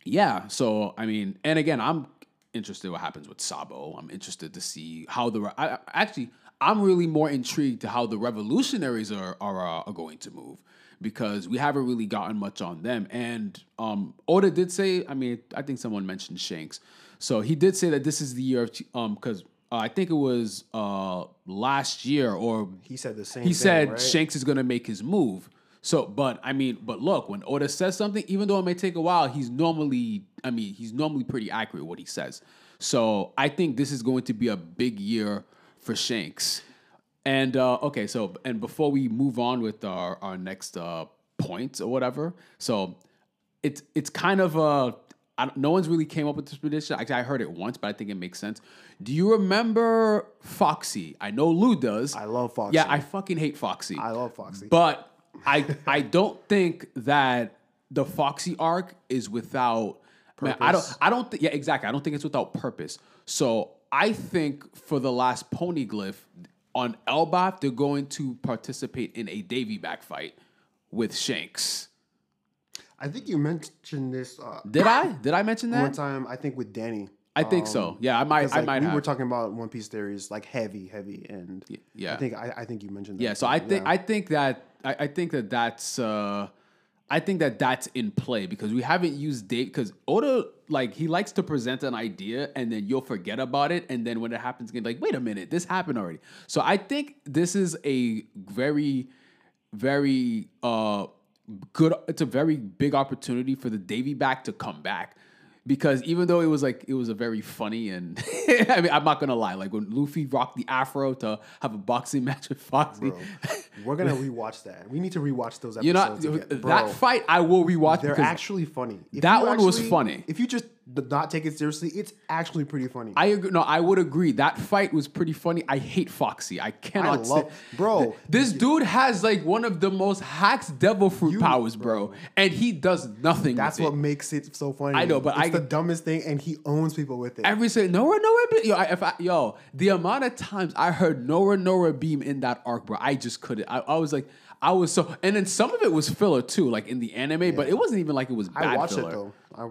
Speaker 1: yeah. So I mean, and again, I'm interested what happens with Sabo. I'm interested to see how the I, actually I'm really more intrigued to how the revolutionaries are are, uh, are going to move because we haven't really gotten much on them. And um, Oda did say, I mean, I think someone mentioned Shanks. So he did say that this is the year of um because uh, I think it was uh last year or
Speaker 3: He said the same.
Speaker 1: he
Speaker 3: thing,
Speaker 1: said
Speaker 3: right?
Speaker 1: Shanks is gonna make his move. So, but I mean, but look, when Oda says something, even though it may take a while, he's normally, I mean, he's normally pretty accurate what he says. So I think this is going to be a big year for Shanks. And uh, okay, so and before we move on with our our next uh, point or whatever, so it's it's kind of a I don't, no one's really came up with this prediction. Actually, I heard it once, but I think it makes sense. Do you remember Foxy? I know Lou does.
Speaker 3: I love Foxy.
Speaker 1: Yeah, I fucking hate Foxy.
Speaker 3: I love Foxy.
Speaker 1: But I I don't think that the Foxy arc is without. Man, I don't.
Speaker 3: Purpose.
Speaker 1: I don't think. Yeah, exactly. I don't think it's without purpose. So I think for the last Poneglyph on Elbaf, they're going to participate in a Davy back fight with Shanks.
Speaker 3: I think you mentioned this uh,
Speaker 1: Did I? Did I mention that one
Speaker 3: time. I think with Danny.
Speaker 1: I think so. Yeah, I might.
Speaker 3: 'Cause,
Speaker 1: I
Speaker 3: like,
Speaker 1: might
Speaker 3: we
Speaker 1: have.
Speaker 3: were talking about One Piece theories, like heavy, heavy, and
Speaker 1: yeah.
Speaker 3: I think I, I think you mentioned that.
Speaker 1: Yeah, so I think I think that I, I think that that's uh I think that that's in play because we haven't used date because Oda like he likes to present an idea and then you'll forget about it and then when it happens again like wait a minute this happened already. So I think this is a very very uh good it's a very big opportunity for the Davy back to come back because even though it was like it was a very funny and I mean I'm not gonna lie like when Luffy rocked the afro to have a boxing match with Foxy
Speaker 3: Bro, we're gonna rewatch that. We need to rewatch those episodes.
Speaker 1: you know that fight I will rewatch
Speaker 3: they're actually funny. If
Speaker 1: That one was funny.
Speaker 3: If you just not take it seriously, it's actually pretty funny.
Speaker 1: I agree. No, I would agree. That fight was pretty funny. I hate Foxy. I cannot.
Speaker 3: I
Speaker 1: say-
Speaker 3: love- bro,
Speaker 1: This dude has like one of the most hacked devil fruit powers, bro, and he does nothing.
Speaker 3: That's what
Speaker 1: it.
Speaker 3: makes it so funny.
Speaker 1: I know, but
Speaker 3: it's
Speaker 1: I-
Speaker 3: the dumbest thing, and he owns people with it.
Speaker 1: Every say Noro Noro Beam. Yo, I, if I, yo, the amount of times I heard Noro Noro Beam in that arc, bro, I just couldn't. I, I was like, I was so, and then some of it was filler too, like in the anime, but it wasn't even like it was bad
Speaker 3: I watched
Speaker 1: filler.
Speaker 3: it though. I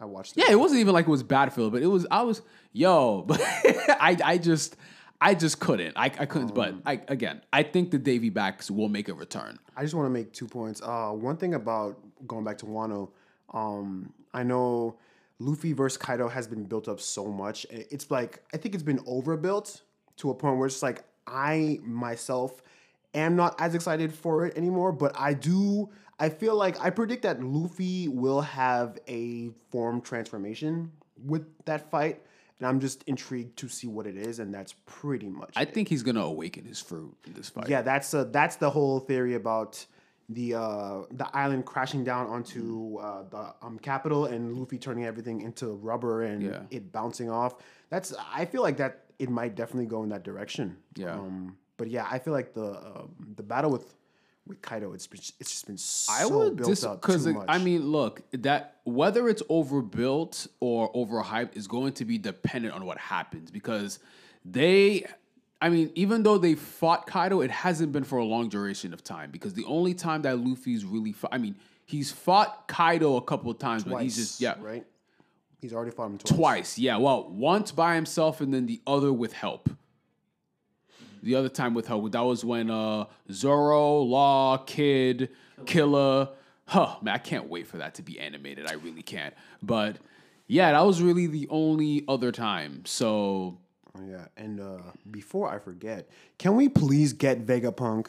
Speaker 3: I watched it.
Speaker 1: Yeah, it wasn't even like it was bad filler, but it was. I was yo, but I I just I just couldn't. I, I couldn't. but
Speaker 3: Um,
Speaker 1: I again, I think the Davy backs will make a return.
Speaker 3: I just want to make two points. Uh, one thing about going back to Wano, um, I know Luffy versus Kaido has been built up so much. It's like I think it's been overbuilt to a point where it's like I myself am not as excited for it anymore. But I do. I feel like I predict that Luffy will have a form transformation with that fight, and I'm just intrigued to see what it is. And that's pretty much.
Speaker 1: I
Speaker 3: it.
Speaker 1: think he's gonna awaken his fruit in this fight.
Speaker 3: Yeah, that's uh, that's the whole theory about the uh, the island crashing down onto uh, the um, capital and Luffy turning everything into rubber and
Speaker 1: Yeah.
Speaker 3: it bouncing off. That's I feel like that it might definitely go in that direction.
Speaker 1: Yeah.
Speaker 3: Um, but yeah, I feel like the um the battle with with Kaido it's been, it's just been so
Speaker 1: I would
Speaker 3: built
Speaker 1: dis
Speaker 3: up too much.
Speaker 1: I mean, look, that whether it's overbuilt or overhyped is going to be dependent on what happens because they. I mean, even though they fought Kaido, it hasn't been for a long duration of time because the only time that Luffy's really fought, I mean, he's fought Kaido a couple of times, but he's just, yeah,
Speaker 3: right. He's already fought him twice.
Speaker 1: twice. Yeah, well, once by himself and then the other with help. The other time with her. that was when uh Zoro, Law, Kid, Killer. Huh, man, I can't wait for that to be animated. I really can't. But yeah, that was really the only other time. So
Speaker 3: Oh, yeah, and uh, before I forget, can we please get Vegapunk?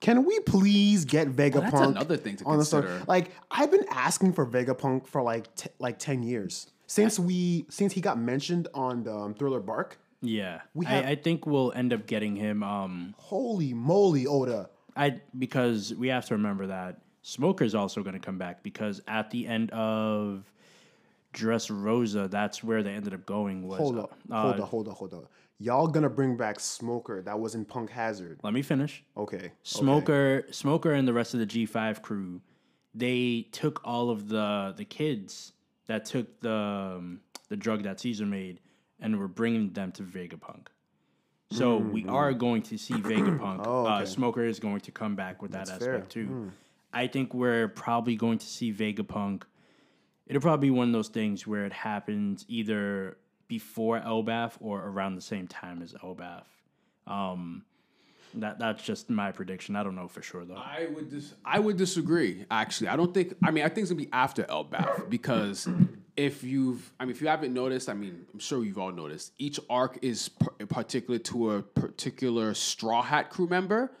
Speaker 3: Can we please get Vegapunk?
Speaker 1: that's another thing to consider.
Speaker 3: Like I've been asking for Vegapunk for like t- like ten years since we since he got mentioned on the um, Thriller Bark.
Speaker 2: Yeah,
Speaker 3: We have-
Speaker 2: I, I think we'll end up getting him. Um,
Speaker 3: Holy moly, Oda!
Speaker 2: I because we have to remember that Smoker's also going to come back because at the end of Dress Rosa, that's where they ended up going. Was
Speaker 3: Hold up,
Speaker 2: uh,
Speaker 3: hold up, hold up, hold up. Y'all gonna bring back Smoker that was in Punk Hazard?
Speaker 2: Let me finish.
Speaker 3: Okay, okay.
Speaker 2: Smoker, Smoker, and the rest of the G five crew, they took all of the the kids that took the um, the drug that Caesar made and we're bringing them to Vegapunk. So we are going to see Vegapunk.
Speaker 3: Oh,
Speaker 2: uh. Smoker is going to come back with that
Speaker 3: That's
Speaker 2: aspect
Speaker 3: fair.
Speaker 2: too. I think we're probably going to see Vegapunk. It'll probably be one of those things where it happens either before Elbaf or around the same time as Elbaf. Um, that that's just my prediction. I don't know for sure though.
Speaker 1: I would dis- I would disagree. Actually, I don't think. I mean, I think it's gonna be after Elbaf because if you've, I mean, if you haven't noticed, I mean, I'm sure you've all noticed. Each arc is par- particular to a particular Straw Hat crew member.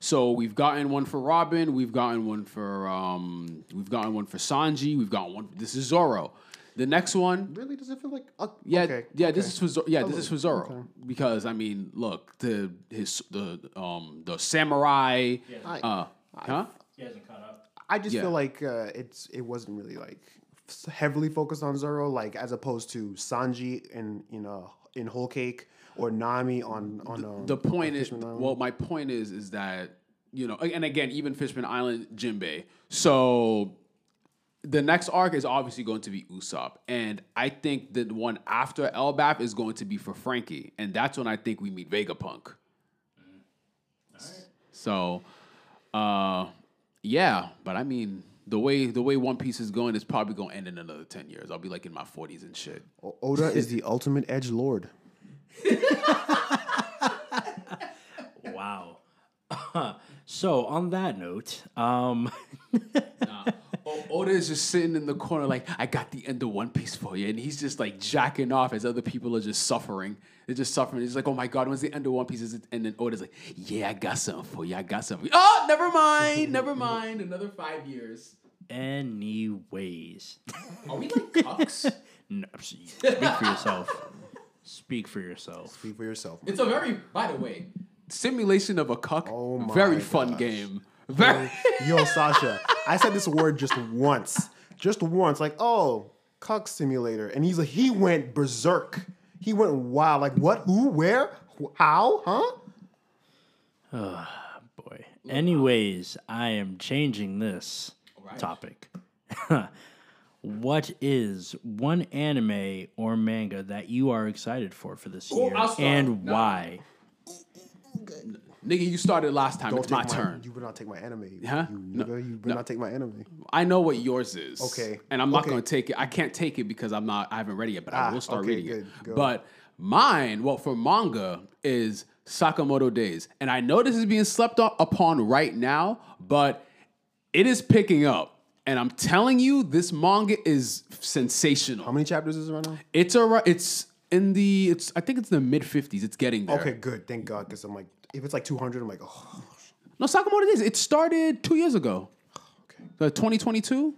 Speaker 1: So we've gotten one for Robin. We've gotten one for um. We've gotten one for Sanji. We've gotten one. This is Zoro. The next one,
Speaker 3: Really? Does it feel like? Uh,
Speaker 1: yeah,
Speaker 3: okay,
Speaker 1: yeah.
Speaker 3: okay.
Speaker 1: This is for Zoro. yeah. This is for Zoro because I mean, look, the his the um the samurai.
Speaker 3: I-
Speaker 1: uh, huh?
Speaker 2: He hasn't caught up.
Speaker 3: I just
Speaker 1: Yeah.
Speaker 3: feel like uh, it's it wasn't really like heavily focused on Zoro, like as opposed to Sanji in you know in Whole Cake or Nami on on um,
Speaker 1: the point is
Speaker 3: Island.
Speaker 1: well my point is is that you know and again even fishman island jinbei so the next arc is obviously going to be usopp and i think the one after Elbaf is going to be for Franky and that's when i think we meet vegapunk. So uh yeah but i mean the way the way one piece is going is probably going to end in another 10 years. I'll be like in my 40s and shit.
Speaker 3: O- Oda is the ultimate edge lord.
Speaker 2: Wow. so on that note, um,
Speaker 1: O- Oda is just sitting in the corner, like, I got the end of One Piece for you. And he's just like jacking off as other people are just suffering. They're just suffering. He's like, oh my God, when's the end of One Piece? And then Oda's like, yeah, I got something for you. I got something. for you." Oh, never mind. Never mind. Another five years.
Speaker 2: anyways,
Speaker 1: Are we like cucks?
Speaker 2: no, speak for yourself. Speak for yourself.
Speaker 3: Speak for yourself.
Speaker 1: it's a very, by the way, simulation of a cuck.
Speaker 3: Oh my
Speaker 1: very fun
Speaker 3: gosh.
Speaker 1: game. Very.
Speaker 3: Yo, Sasha, I said this word just once, just once. Like, oh, cuck simulator, and he's like, he went berserk. He went wild. Like, what? Who? Where? How? Huh?
Speaker 2: Oh, boy. Anyways, I am changing this
Speaker 1: Alright.
Speaker 2: topic. what is one anime or manga that you are excited for for this year,
Speaker 1: I'll
Speaker 2: and
Speaker 1: No.
Speaker 2: why?
Speaker 1: Nigga, you started last time. it's
Speaker 3: take
Speaker 1: my turn.
Speaker 3: You better not take my anime.
Speaker 1: Huh?
Speaker 3: You
Speaker 1: No.
Speaker 3: nigga, you better not take my anime.
Speaker 1: I know what yours is.
Speaker 3: Okay.
Speaker 1: And I'm not
Speaker 3: Okay.
Speaker 1: going to take it. I can't take it because I'm not. I haven't read it yet, but I
Speaker 3: Ah,
Speaker 1: will start
Speaker 3: okay,
Speaker 1: reading
Speaker 3: good.
Speaker 1: it.
Speaker 3: Go.
Speaker 1: But mine, well, for manga, is Sakamoto Days, and I know this is being slept upon right now, but it is picking up. And I'm telling you, this manga is sensational.
Speaker 3: How many chapters is it right now?
Speaker 1: It's a. It's in the. It's. I think it's the mid 50s. It's getting there.
Speaker 3: Okay, good. Thank God, because I'm like, if it's like 200, I'm like, oh,
Speaker 1: No, Sakamoto Days. It started two years ago.
Speaker 3: Okay.
Speaker 1: The 2022.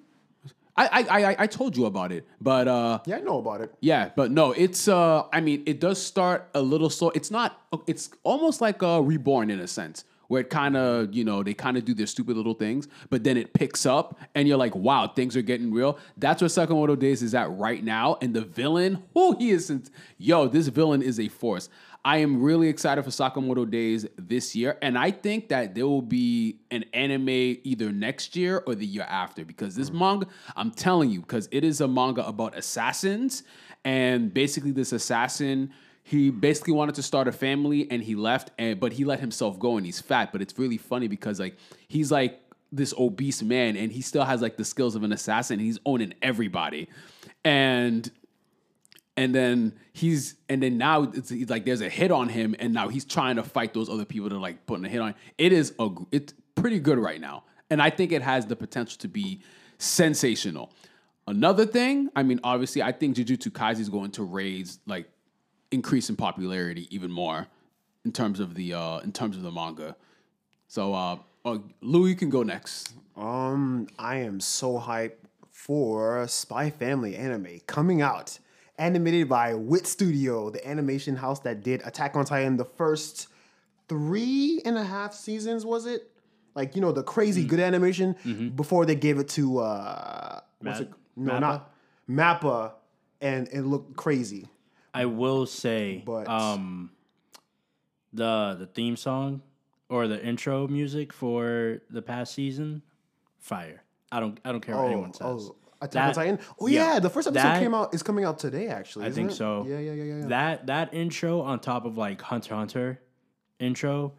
Speaker 1: I I I, I told you about it, but uh,
Speaker 3: Yeah, I know about it.
Speaker 1: yeah, but no, it's uh, I mean, it does start a little slow. It's not. It's almost like a reborn in a sense, where it kind of you know they kind of do their stupid little things, but then it picks up, and you're like, wow, things are getting real. That's where Sakamoto Days is at right now, and the villain, who he is, yo, this villain is a force. I am really excited for Sakamoto Days this year, and I think that there will be an anime either next year or the year after because this mm. manga, I'm telling you, because it is a manga about assassins, and basically this assassin, he basically wanted to start a family and he left, and but he let himself go and he's fat, but it's really funny because like he's like this obese man and he still has like the skills of an assassin. And he's owning everybody, and and then he's and then now it's, it's like there's a hit on him and now he's trying to fight those other people that are like putting a hit on him. it is a it's pretty good right now. And i think it has the potential to be sensational. Another thing i mean obviously i think jujutsu kaisen is going to raise like increase in popularity even more in terms of the uh in terms of the manga. So uh, uh lou you can go next.
Speaker 3: Um, I am so hyped for Spy Family anime coming out, animated by Wit Studio, the animation house that did Attack on Titan the first three and a half seasons. Was it like you know the crazy good animation before they gave it to uh, what's
Speaker 2: Ma-
Speaker 3: it? No,
Speaker 2: Mappa?
Speaker 3: not Mappa, and it looked crazy.
Speaker 2: I will say,
Speaker 3: But-
Speaker 2: um, the the theme song or the intro music for the past season, fire. I don't I don't care what anyone says.
Speaker 3: oh, Attack on Titan. Oh yeah,
Speaker 2: yeah,
Speaker 3: the first episode
Speaker 2: that-
Speaker 3: came out is coming out today. Actually,
Speaker 2: I
Speaker 3: isn't
Speaker 2: think
Speaker 3: it?
Speaker 2: so.
Speaker 3: Yeah, yeah, yeah, yeah. yeah.
Speaker 2: That that intro on top of like Hunter Hunter intro,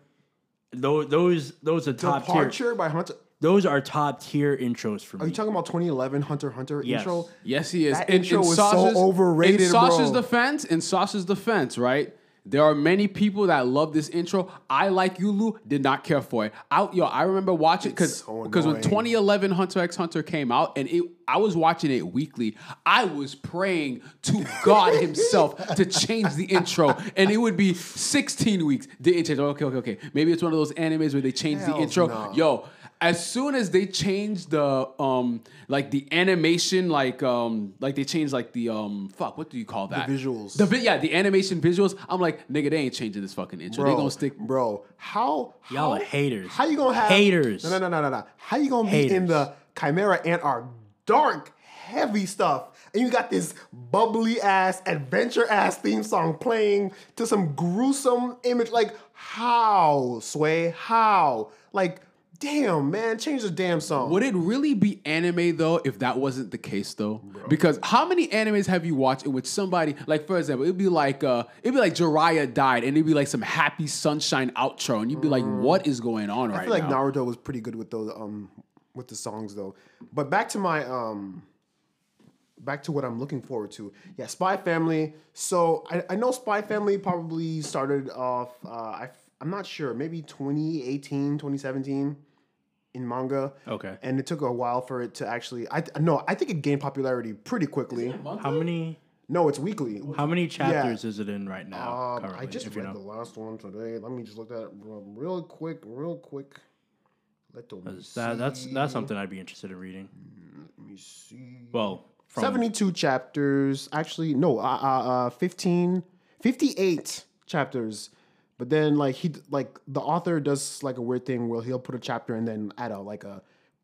Speaker 2: those those those are top tier.
Speaker 3: Departure by Hunter.
Speaker 2: Those are top tier intros for me.
Speaker 3: Are you talking about 2011 Hunter Hunter
Speaker 2: Yes.
Speaker 3: intro?
Speaker 1: Yes, he is.
Speaker 3: That intro was so overrated,
Speaker 1: In Sasha's
Speaker 3: bro.
Speaker 1: defense, in Sasha's defense, right? There are many people that love this intro. I, like you, Lou, did not care for it. I, yo, I remember watching because
Speaker 3: so
Speaker 1: because when 2011 Hunter x Hunter came out and it, I was watching it weekly. I was praying to God Himself to change the intro, and it would be 16 weeks. Didn't change. Okay, okay, okay. Maybe it's one of those animes where they change the intro.
Speaker 3: no.
Speaker 1: Yo, as soon as they changed the um like the animation like um like they changed like the um fuck what do you call that the
Speaker 3: visuals.
Speaker 1: the vi- yeah the animation visuals I'm like nigga they ain't changing this fucking intro they gonna stick
Speaker 3: bro. How
Speaker 2: Y'all are haters.
Speaker 3: How you gonna have
Speaker 2: Haters.
Speaker 3: No, no, no, no, no, no. How you gonna be in the Chimera and our dark, heavy stuff, and you got this bubbly ass, adventure ass theme song playing to some gruesome image? Like how, Sway? How? Like, damn, man, change the damn song.
Speaker 1: would it really be anime though if that wasn't the case though because how many animes have you watched in which somebody like for example it'd be like uh it'd be like Jiraiya died and it'd be like some happy sunshine outro and you'd be like what is going on
Speaker 3: Mm. I
Speaker 1: right
Speaker 3: feel like
Speaker 1: now
Speaker 3: Naruto was pretty good with those um with the songs though. But back to my um back to what I'm looking forward to. Yeah, Spy Family. So I, I know Spy Family probably started off uh I I'm not sure, maybe 2018, 2017 in manga.
Speaker 2: Okay.
Speaker 3: And it took a while for it to actually I no, I think it gained popularity pretty quickly.
Speaker 2: How many
Speaker 3: No, it's weekly.
Speaker 2: how many chapters is it in right now?
Speaker 3: Um, I just read
Speaker 2: know?
Speaker 3: the last one today. Let me just look at it real- real quick, real quick. Let me
Speaker 2: That, that's
Speaker 3: see.
Speaker 2: that's something I'd be interested in reading.
Speaker 3: Let me see.
Speaker 2: Well, from
Speaker 3: 72 chapters. Actually, no, uh, uh, uh, 15, 58 chapters. But then, like, he, like, the author does, like, a weird thing where he'll put a chapter and then add a, like, a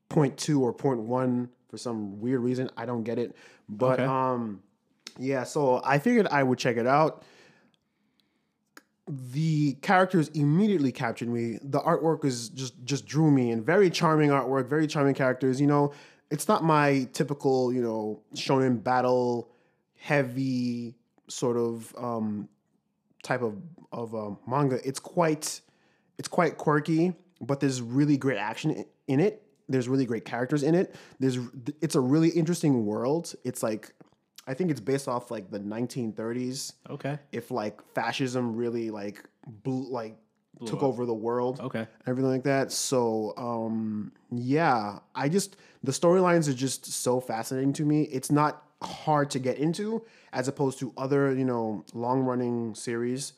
Speaker 3: point two or point one for some weird reason. I don't get it. But,
Speaker 2: Okay.
Speaker 3: um, yeah, so I figured I would check it out. The characters immediately captured me. The artwork is just just drew me in. Very charming artwork, very charming characters. You know, it's not my typical, you know, shonen battle heavy sort of um type of of um, manga. It's quite it's quite quirky, but there's really great action in it. There's really great characters in it. There's it's a really interesting world. It's like I think it's based off like the 1930s
Speaker 2: okay,
Speaker 3: if like fascism really like blew, like took
Speaker 2: up.
Speaker 3: over the world
Speaker 2: okay,
Speaker 3: everything like that so um yeah i just the storylines are just so fascinating to me it's not hard to get into as opposed to other you know long running series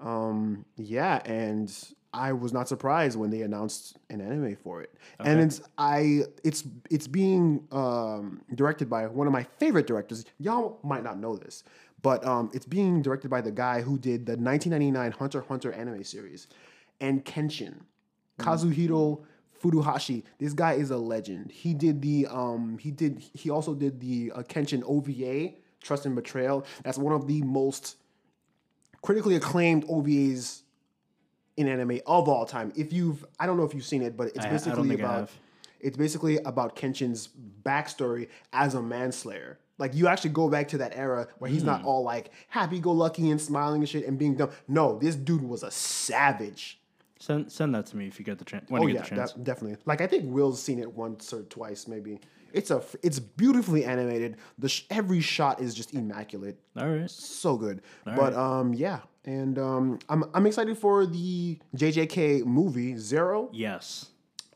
Speaker 3: um yeah and I was not surprised when they announced an anime for it, and it's I it's it's being um, directed by one of my favorite directors. Y'all might not know this, but um, it's being directed by the guy who did the 1999 Hunter Hunter anime series, and Kenshin, Kazuhiro Furuhashi. This guy is a legend. He did the um he did he also did the uh, Kenshin OVA Trust and Betrayal. That's one of the most critically acclaimed OVAs in anime of all time. If you've I don't know if you've seen it, but it's
Speaker 2: I-
Speaker 3: basically
Speaker 2: I
Speaker 3: about it's basically about Kenshin's backstory as a manslayer. Like you actually go back to that era where he's
Speaker 2: Hmm.
Speaker 3: not all like happy go lucky and smiling and shit and being dumb. No, this dude was a savage.
Speaker 2: Send send that to me if you get the chance. When
Speaker 3: Oh
Speaker 2: you
Speaker 3: yeah,
Speaker 2: get the chance.
Speaker 3: de- definitely. Like I think Will's seen it once or twice, maybe. It's a it's beautifully animated. The sh- every shot is just immaculate,
Speaker 2: All right.
Speaker 3: so good. but um, yeah, and um, I'm I'm excited for the JJK movie Zero.
Speaker 2: Yes.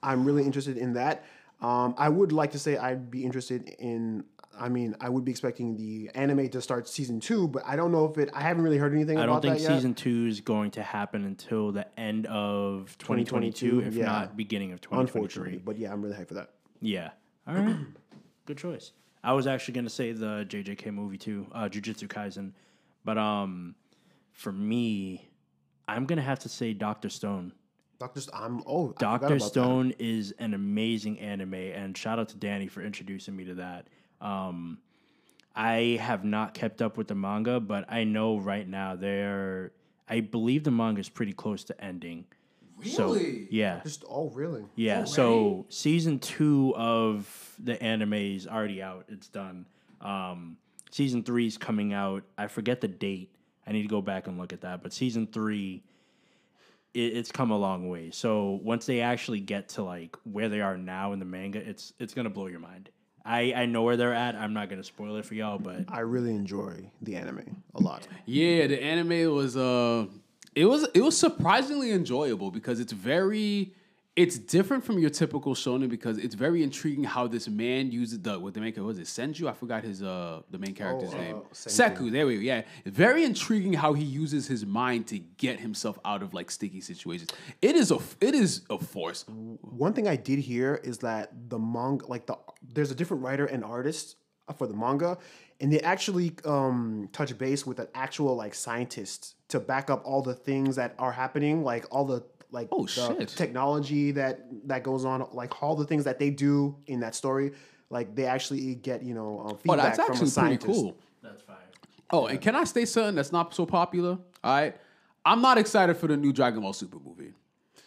Speaker 3: I'm really interested in that. Um, I would like to say I'd be interested in. I mean, I would be expecting the anime to start season two, but I don't know if it. I haven't really heard anything
Speaker 2: I don't think
Speaker 3: that
Speaker 2: season two is going to happen until the end of 2022,
Speaker 3: 2022,
Speaker 2: if
Speaker 3: yeah.
Speaker 2: not beginning of 2023.
Speaker 3: Unfortunately, but yeah, I'm really hyped for that.
Speaker 2: Yeah. All right. Good choice. I was actually gonna say the JJK movie too, uh, Jujutsu Kaisen, but um, for me, I'm gonna have to say Doctor Stone.
Speaker 3: Doctor, St- I'm oh,
Speaker 2: Doctor. Stone is an amazing anime, and shout out to Danny for introducing me to that. Um, I have not kept up with the manga, but I know right now they're. I believe the manga is pretty close to ending. So
Speaker 1: Really?
Speaker 2: yeah,
Speaker 3: Just oh, really?
Speaker 2: yeah. So season two of the anime is already out. It's done. Um, season three is coming out. I forget the date. I need to go back and look at that. But season three, it, it's come a long way. So once they actually get to like where they are now in the manga, it's it's gonna blow your mind. I I know where they're at. I'm not gonna spoil it for y'all, but
Speaker 3: I really enjoy the anime a lot.
Speaker 1: Yeah, the anime was uh it was it was surprisingly enjoyable because it's very it's different from your typical shonen because it's very intriguing how this man uses the what the main character was it Senju? I forgot his uh the main character's
Speaker 3: uh,
Speaker 1: name.
Speaker 3: Senku.
Speaker 1: Seku, there we go. Yeah. Very intriguing how he uses his mind to get himself out of like sticky situations. It is a it is a force.
Speaker 3: One thing I did hear is that the manga, like the, there's a different writer and artist for the manga, and they actually um, touch base with an actual like scientist to back up all the things that are happening, like all the like
Speaker 1: Oh,
Speaker 3: the
Speaker 1: shit.
Speaker 3: technology that that goes on, like all the things that they do in that story. Like they actually get you know uh,
Speaker 1: Oh,
Speaker 3: feedback
Speaker 1: that's
Speaker 3: from a
Speaker 1: actually pretty cool.
Speaker 2: that's fine.
Speaker 1: Oh, and can I say something that's not so popular? All right. I'm not excited for the new Dragon Ball Super movie.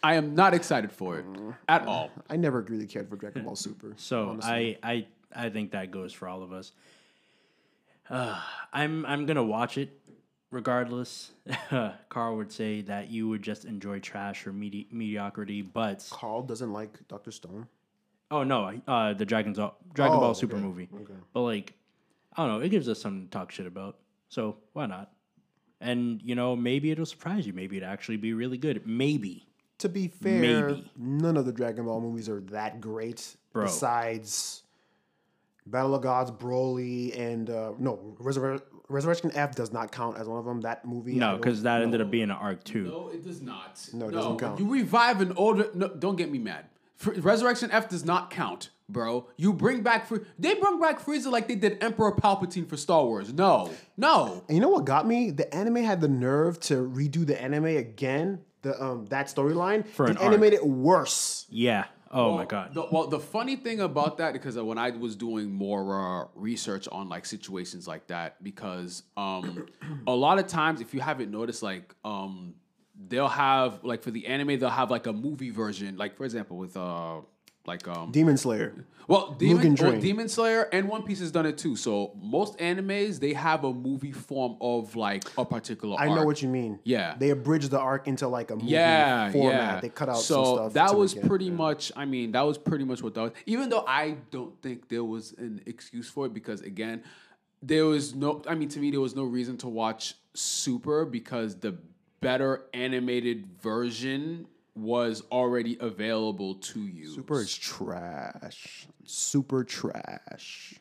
Speaker 1: I am not excited for it at all.
Speaker 3: I never really cared for Dragon Ball Super.
Speaker 2: So
Speaker 3: honestly.
Speaker 2: I, I I think that goes for all of us. Uh, I'm I'm gonna watch it regardless. Carl would say that you would just enjoy trash or medi- mediocrity, but
Speaker 3: Carl doesn't like Doctor Stone.
Speaker 2: oh no, uh, the Dragon's Dragon
Speaker 3: Oh,
Speaker 2: Ball Super
Speaker 3: okay,
Speaker 2: movie. But like, I don't know, it gives us something to talk shit about. So why not? And you know, maybe it'll surprise you. Maybe it actually be really good. Maybe.
Speaker 3: To be fair,
Speaker 2: Maybe.
Speaker 3: none of the Dragon Ball movies are that great.
Speaker 2: Bro.
Speaker 3: Besides Battle of Gods, Broly, and uh, no Resurre- Resurrection F does not count as one of them. That movie,
Speaker 2: No, because that ended up being an arc too.
Speaker 1: No, it does not.
Speaker 3: No, it doesn't count.
Speaker 1: You revive an older. No, don't get me mad. Fr- Resurrection F does not count, bro. You bring back. Fr- they bring back Frieza like they did Emperor Palpatine for Star Wars. No, no.
Speaker 3: And you know what got me? The anime had the nerve to redo the anime again. The um that storyline
Speaker 2: For an
Speaker 3: and
Speaker 2: arc.
Speaker 3: animate it worse.
Speaker 2: Yeah. Oh my god.
Speaker 1: The, well, the funny thing about that, because when I was doing more uh, research on like situations like that, because um, a lot of times, if you haven't noticed, like um, they'll have like for the anime, they'll have like a movie version. Like for example, with uh, like um,
Speaker 3: Demon Slayer.
Speaker 1: well, Demon, well, Demon Slayer and One Piece has done it too. So most animes they have a movie form of like a particular.
Speaker 3: I know what you mean.
Speaker 1: Yeah.
Speaker 3: They abridge the arc into like a movie
Speaker 1: yeah,
Speaker 3: format.
Speaker 1: yeah.
Speaker 3: They cut out
Speaker 1: so
Speaker 3: some stuff.
Speaker 1: that was
Speaker 3: make it-
Speaker 1: pretty much. I mean, that was pretty much what that was. Even though I don't think there was an excuse for it, because again, there was no. I mean, to me, there was no reason to watch Super because the better animated version was already available to you.
Speaker 3: Super is trash. Super trash.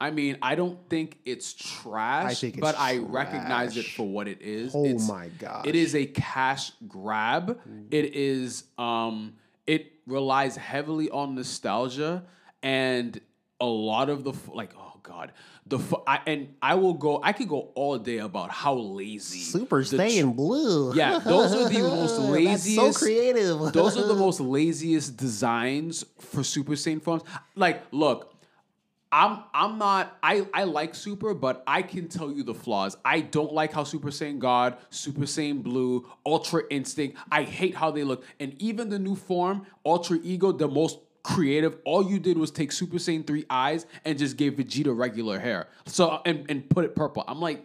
Speaker 1: I mean, I don't think it's trash,
Speaker 3: I think it's
Speaker 1: but I recognize it for what it is.
Speaker 3: Oh
Speaker 1: It's-
Speaker 3: my god.
Speaker 1: It is a cash grab. It is um it relies heavily on nostalgia and a lot of the like oh god, the I, and I will go I could go all day about how lazy
Speaker 3: Super
Speaker 1: the
Speaker 3: stay in blue.
Speaker 1: Yeah, those are the most
Speaker 3: That's
Speaker 1: laziest.
Speaker 3: so creative.
Speaker 1: those are the most laziest designs for Super Saiyan forms. Like, look, I'm I'm not I I like Super, but I can tell you the flaws. I don't like how Super Saiyan God, Super Saiyan Blue, Ultra Instinct. I hate how they look, and even the new form, Ultra Ego, the most creative. All you did was take Super Saiyan three eyes and just gave Vegeta regular hair. So and and put it purple. I'm like,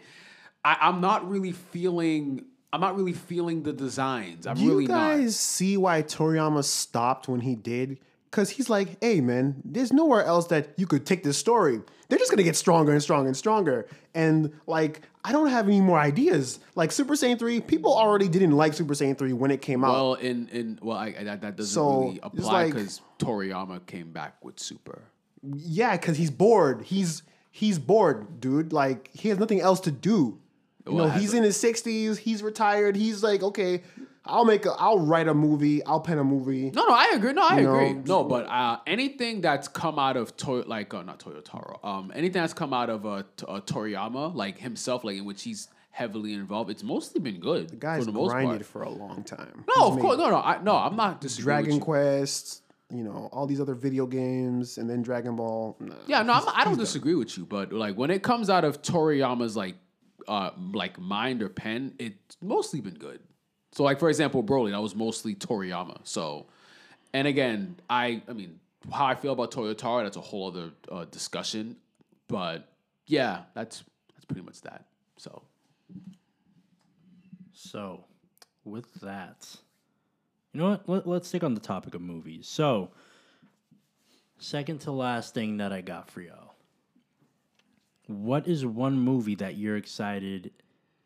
Speaker 1: I, I'm not really feeling. I'm not really feeling the designs. I'm
Speaker 3: Do you
Speaker 1: really
Speaker 3: guys
Speaker 1: not.
Speaker 3: see why Toriyama stopped when he did? Because he's like, hey man, there's nowhere else that you could take this story. They're just gonna get stronger and stronger and stronger. And like, I don't have any more ideas. Like Super Saiyan 3, people already didn't like Super Saiyan 3 when it came out.
Speaker 1: Well, in in well, I, I- that, that doesn't
Speaker 3: So,
Speaker 1: really
Speaker 3: it's
Speaker 1: apply
Speaker 3: like-
Speaker 1: because Toriyama came back with Super.
Speaker 3: yeah, because he's bored. He's he's bored, dude. Like he has nothing else to do. You
Speaker 1: Well,
Speaker 3: know, he's in his sixties. He's retired. He's like, okay, I'll make a, I'll write a movie. I'll pen a movie.
Speaker 1: No, no, I agree. No, I
Speaker 3: You
Speaker 1: agree.
Speaker 3: know,
Speaker 1: No, but uh, anything that's come out of Toy, like uh, not Toyotaro, um, anything that's come out of uh, T- uh, Toriyama, like himself, like in which he's heavily involved, it's mostly been good
Speaker 3: The guy's
Speaker 1: for the most
Speaker 3: grinded
Speaker 1: part.
Speaker 3: for a long time.
Speaker 1: No,
Speaker 3: He's
Speaker 1: of
Speaker 3: made
Speaker 1: course, no, no, I, no. I'm not disagreeing.
Speaker 3: Dragon. Quest, you know, all these other video games, and then Dragon Ball. Nah.
Speaker 1: Yeah, no, I'm, I don't disagree with you, but like when it comes out of Toriyama's like uh like mind or pen, it's mostly been good. So like for example, Broly, that was mostly Toriyama. So, and again, I I mean how I feel about Toyotaro, that's a whole other uh, discussion. But yeah, that's that's pretty much that. So
Speaker 2: So, with that, you know what? Let, let's stick on the topic of movies. So, second to last thing that I got for y'all. What is one movie that you're excited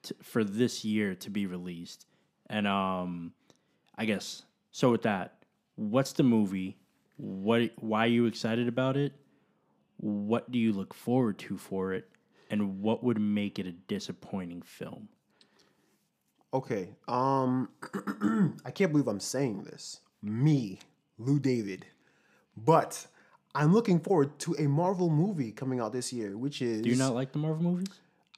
Speaker 2: to, for this year to be released? And um, I guess so. With that, what's the movie? What? Why are you excited about it? What do you look forward to for it? And what would make it a disappointing film?
Speaker 3: Okay. Um, I can't believe I'm saying this. Me, Lou David, but I'm looking forward to a Marvel movie coming out this year, which is.
Speaker 2: Do you not like the Marvel movies?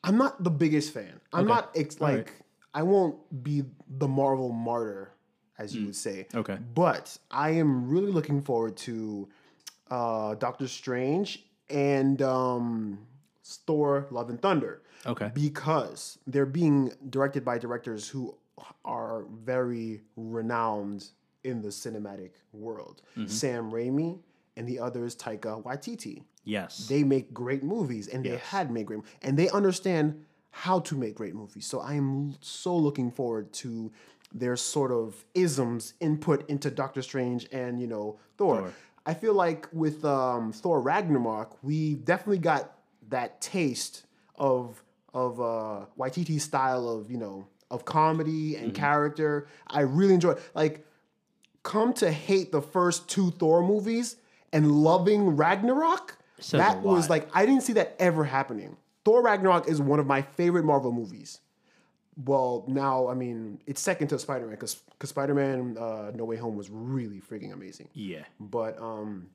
Speaker 3: I'm not the biggest fan. I'm
Speaker 2: Okay.
Speaker 3: not ex- like
Speaker 2: right.
Speaker 3: I won't be the Marvel martyr, as you would say.
Speaker 2: Mm. Okay.
Speaker 3: But I am really looking forward to uh, Doctor Strange and um, Thor: Love and Thunder.
Speaker 2: Okay.
Speaker 3: Because they're being directed by directors who are very renowned in the cinematic world.
Speaker 2: Mm-hmm.
Speaker 3: Sam Raimi and the other is Taika Waititi
Speaker 2: Yes.
Speaker 3: they make great movies and they had made great and they understand how to make great movies so i am so looking forward to their sort of isms input into doctor strange and you know thor,
Speaker 2: Thor.
Speaker 3: i feel like with um, thor ragnarok we definitely got that taste of of uh Waititi's style of you know of comedy
Speaker 2: Mm-hmm.
Speaker 3: and character i really enjoy like come to hate the first two Thor movies and loving Ragnarok,
Speaker 2: Says
Speaker 3: that was like I didn't see that ever happening. Thor Ragnarok is one of my favorite Marvel movies. Well, now I mean it's second to Spider Man because Spider Man uh, No Way Home was really freaking amazing.
Speaker 2: yeah.
Speaker 3: But um,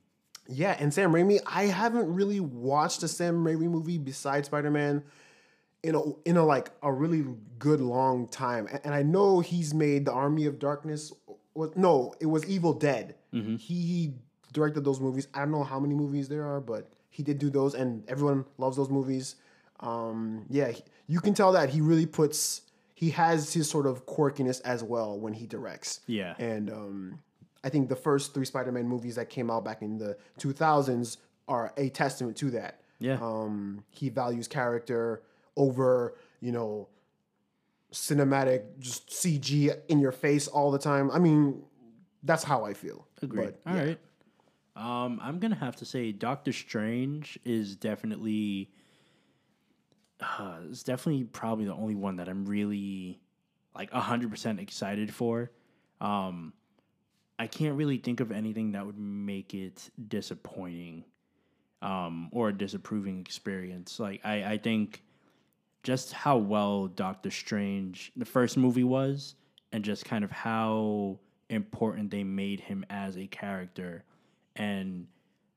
Speaker 3: yeah, and Sam Raimi, I haven't really watched a Sam Raimi movie besides Spider Man in a in a like a really good long time. And I know he's made the Army of Darkness. Was, no, it was Evil Dead. He directed those movies. I don't know how many movies there are, but he did do those, and everyone loves those movies. Um, yeah, you can tell that he really puts. He has his sort of quirkiness as well when he directs.
Speaker 2: Yeah.
Speaker 3: And um, I think the first three Spider-Man movies that came out back in the 2000s are a testament to that.
Speaker 2: Yeah.
Speaker 3: Um, he values character over, you know, cinematic, just CG in your face all the time. I mean, that's how I feel.
Speaker 2: Agreed.
Speaker 3: But,
Speaker 2: All
Speaker 3: yeah.
Speaker 2: right. Um, I'm gonna have to say Doctor Strange is definitely uh, it's definitely probably the only one that I'm really like hundred percent excited for. Um, I can't really think of anything that would make it disappointing. um, or a disapproving experience. Like I, I think just how well Doctor Strange the first movie was, and just kind of how important they made him as a character. And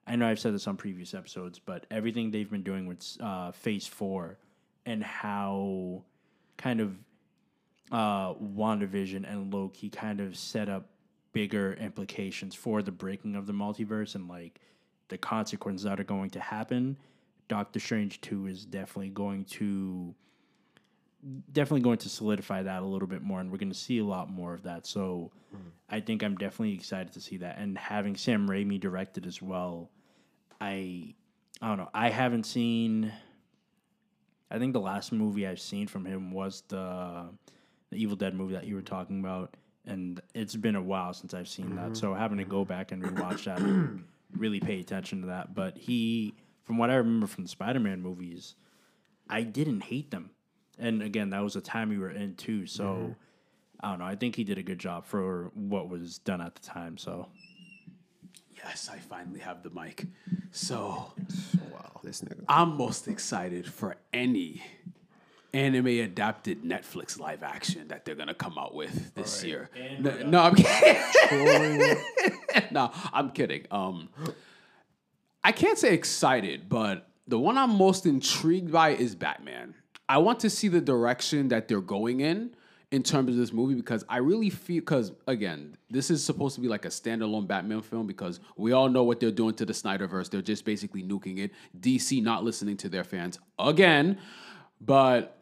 Speaker 2: I know I've said this on previous episodes, but everything they've been doing with uh, Phase Four and how kind of uh, WandaVision and Loki kind of set up bigger implications for the breaking of the multiverse and like the consequences that are going to happen. Doctor Strange 2 is definitely going to definitely going to solidify that a little bit more and we're going to see a lot more of that. So I think I'm definitely excited to see that and having Sam Raimi directed as well. I I don't know. I haven't seen I think the last movie I've seen from him was the the Evil Dead movie that you were talking about, and it's been a while since I've seen that. So mm-hmm. having to go back and rewatch that, and really pay attention to that. But he, from what I remember from the Spider-Man movies, I didn't hate them, and again, that was a time we were in too. So mm-hmm. I don't know. I think he did a good job for what was done at the time. So
Speaker 1: Yes, I finally have the mic. So
Speaker 3: Wow, this nigga.
Speaker 1: I'm most excited for any anime adapted Netflix live action that they're gonna come out with this year. No, no, I'm kidding. no, I'm kidding. Um, I can't say excited, but the one I'm most intrigued by is Batman. I want to see the direction that they're going in in terms of this movie because I really feel because again, this is supposed to be like a standalone Batman film because we all know what they're doing to the Snyderverse. They're just basically nuking it. DC not listening to their fans again, but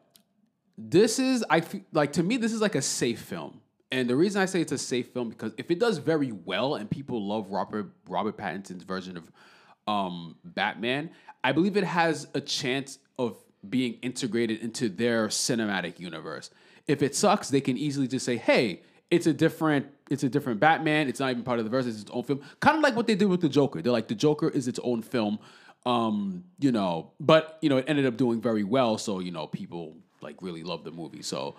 Speaker 1: this is I feel like to me this is like a safe film. And the reason I say it's a safe film because if it does very well and people love Robert Robert Pattinson's version of um, Batman, I believe it has a chance of being integrated into their cinematic universe. If it sucks, they can easily just say, "Hey, it's a different it's a different Batman. It's not even part of the verse. It's its own film." Kind of like what they did with the Joker. They're like, "The Joker is its own film." Um, you know, but you know, it ended up doing very well, so you know, people like really love the movie. So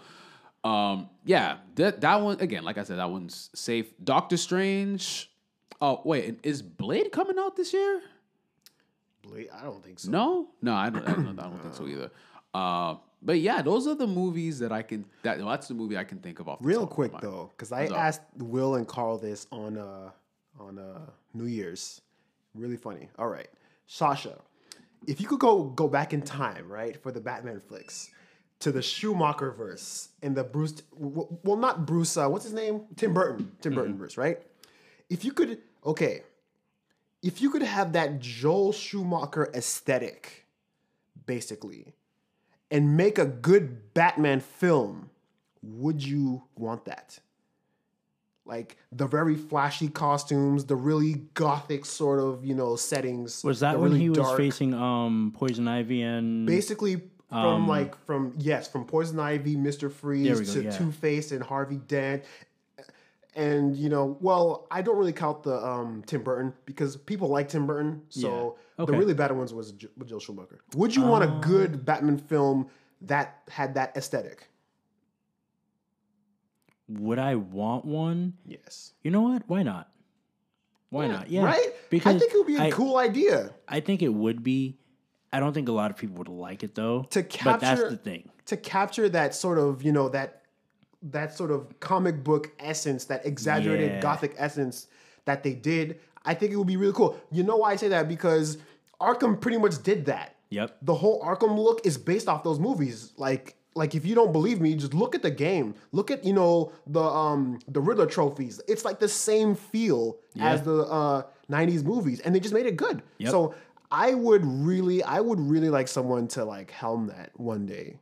Speaker 1: um, yeah, that that one again, like I said, that one's safe. Doctor Strange. Oh wait, and is Blade coming out this year?
Speaker 3: Blade, I don't think so.
Speaker 1: No, no, I don't. I don't, I don't think so either. Uh, but yeah, those are the movies that I can. That that's the movie I can think of off.
Speaker 3: Real
Speaker 1: of
Speaker 3: quick
Speaker 1: my-
Speaker 3: though, because I asked Will and Carl this on uh on uh New Year's. Really funny. All right, Sasha, if you could go go back in time, right, for the Batman flicks, to the Schumacher verse and the Bruce, well, not Bruce. Uh, what's his name? Tim Burton. Tim Burton
Speaker 1: Mm-hmm.
Speaker 3: verse, right? If you could, okay, if you could have that Joel Schumacher aesthetic, basically, and make a good Batman film, would you want that? Like the very flashy costumes, the really gothic sort of, you know, settings.
Speaker 2: was that when
Speaker 3: really
Speaker 2: he was
Speaker 3: dark-
Speaker 2: facing um Poison Ivy and
Speaker 3: basically from like from yes, from Poison Ivy.
Speaker 2: There we
Speaker 3: Freeze
Speaker 2: go,
Speaker 3: to
Speaker 2: yeah.
Speaker 3: Two Face and Harvey Dent. And you know, well, I don't really count the um, Tim Burton because people like Tim Burton. So
Speaker 2: Yeah.
Speaker 3: the really bad ones was J- with Joel Schumacher. Would you want a
Speaker 2: Uh.
Speaker 3: good Batman film that had that aesthetic?
Speaker 2: would I want one?
Speaker 3: Yes.
Speaker 2: You know what? Why not? Why not? Yeah,
Speaker 3: Right?
Speaker 2: Because
Speaker 3: I think it would be a
Speaker 2: I-
Speaker 3: cool idea
Speaker 2: I think it would be. I don't think a lot of people would like it though.
Speaker 3: To capture,
Speaker 2: but that's the thing.
Speaker 3: to capture that sort of, you know, that that sort of comic book essence, that exaggerated
Speaker 2: Yeah.
Speaker 3: gothic essence that they did. I think it would be really cool. You know why I say that? Because Arkham pretty much did that.
Speaker 2: Yep.
Speaker 3: The whole Arkham look is based off those movies. Like like if you don't believe me, just look at the game. Look at, you know, the um the Riddler trophies. It's like the same feel as the uh 90s movies and they just made it good.
Speaker 2: Yep.
Speaker 3: So I would really I would really like someone to like helm that one day.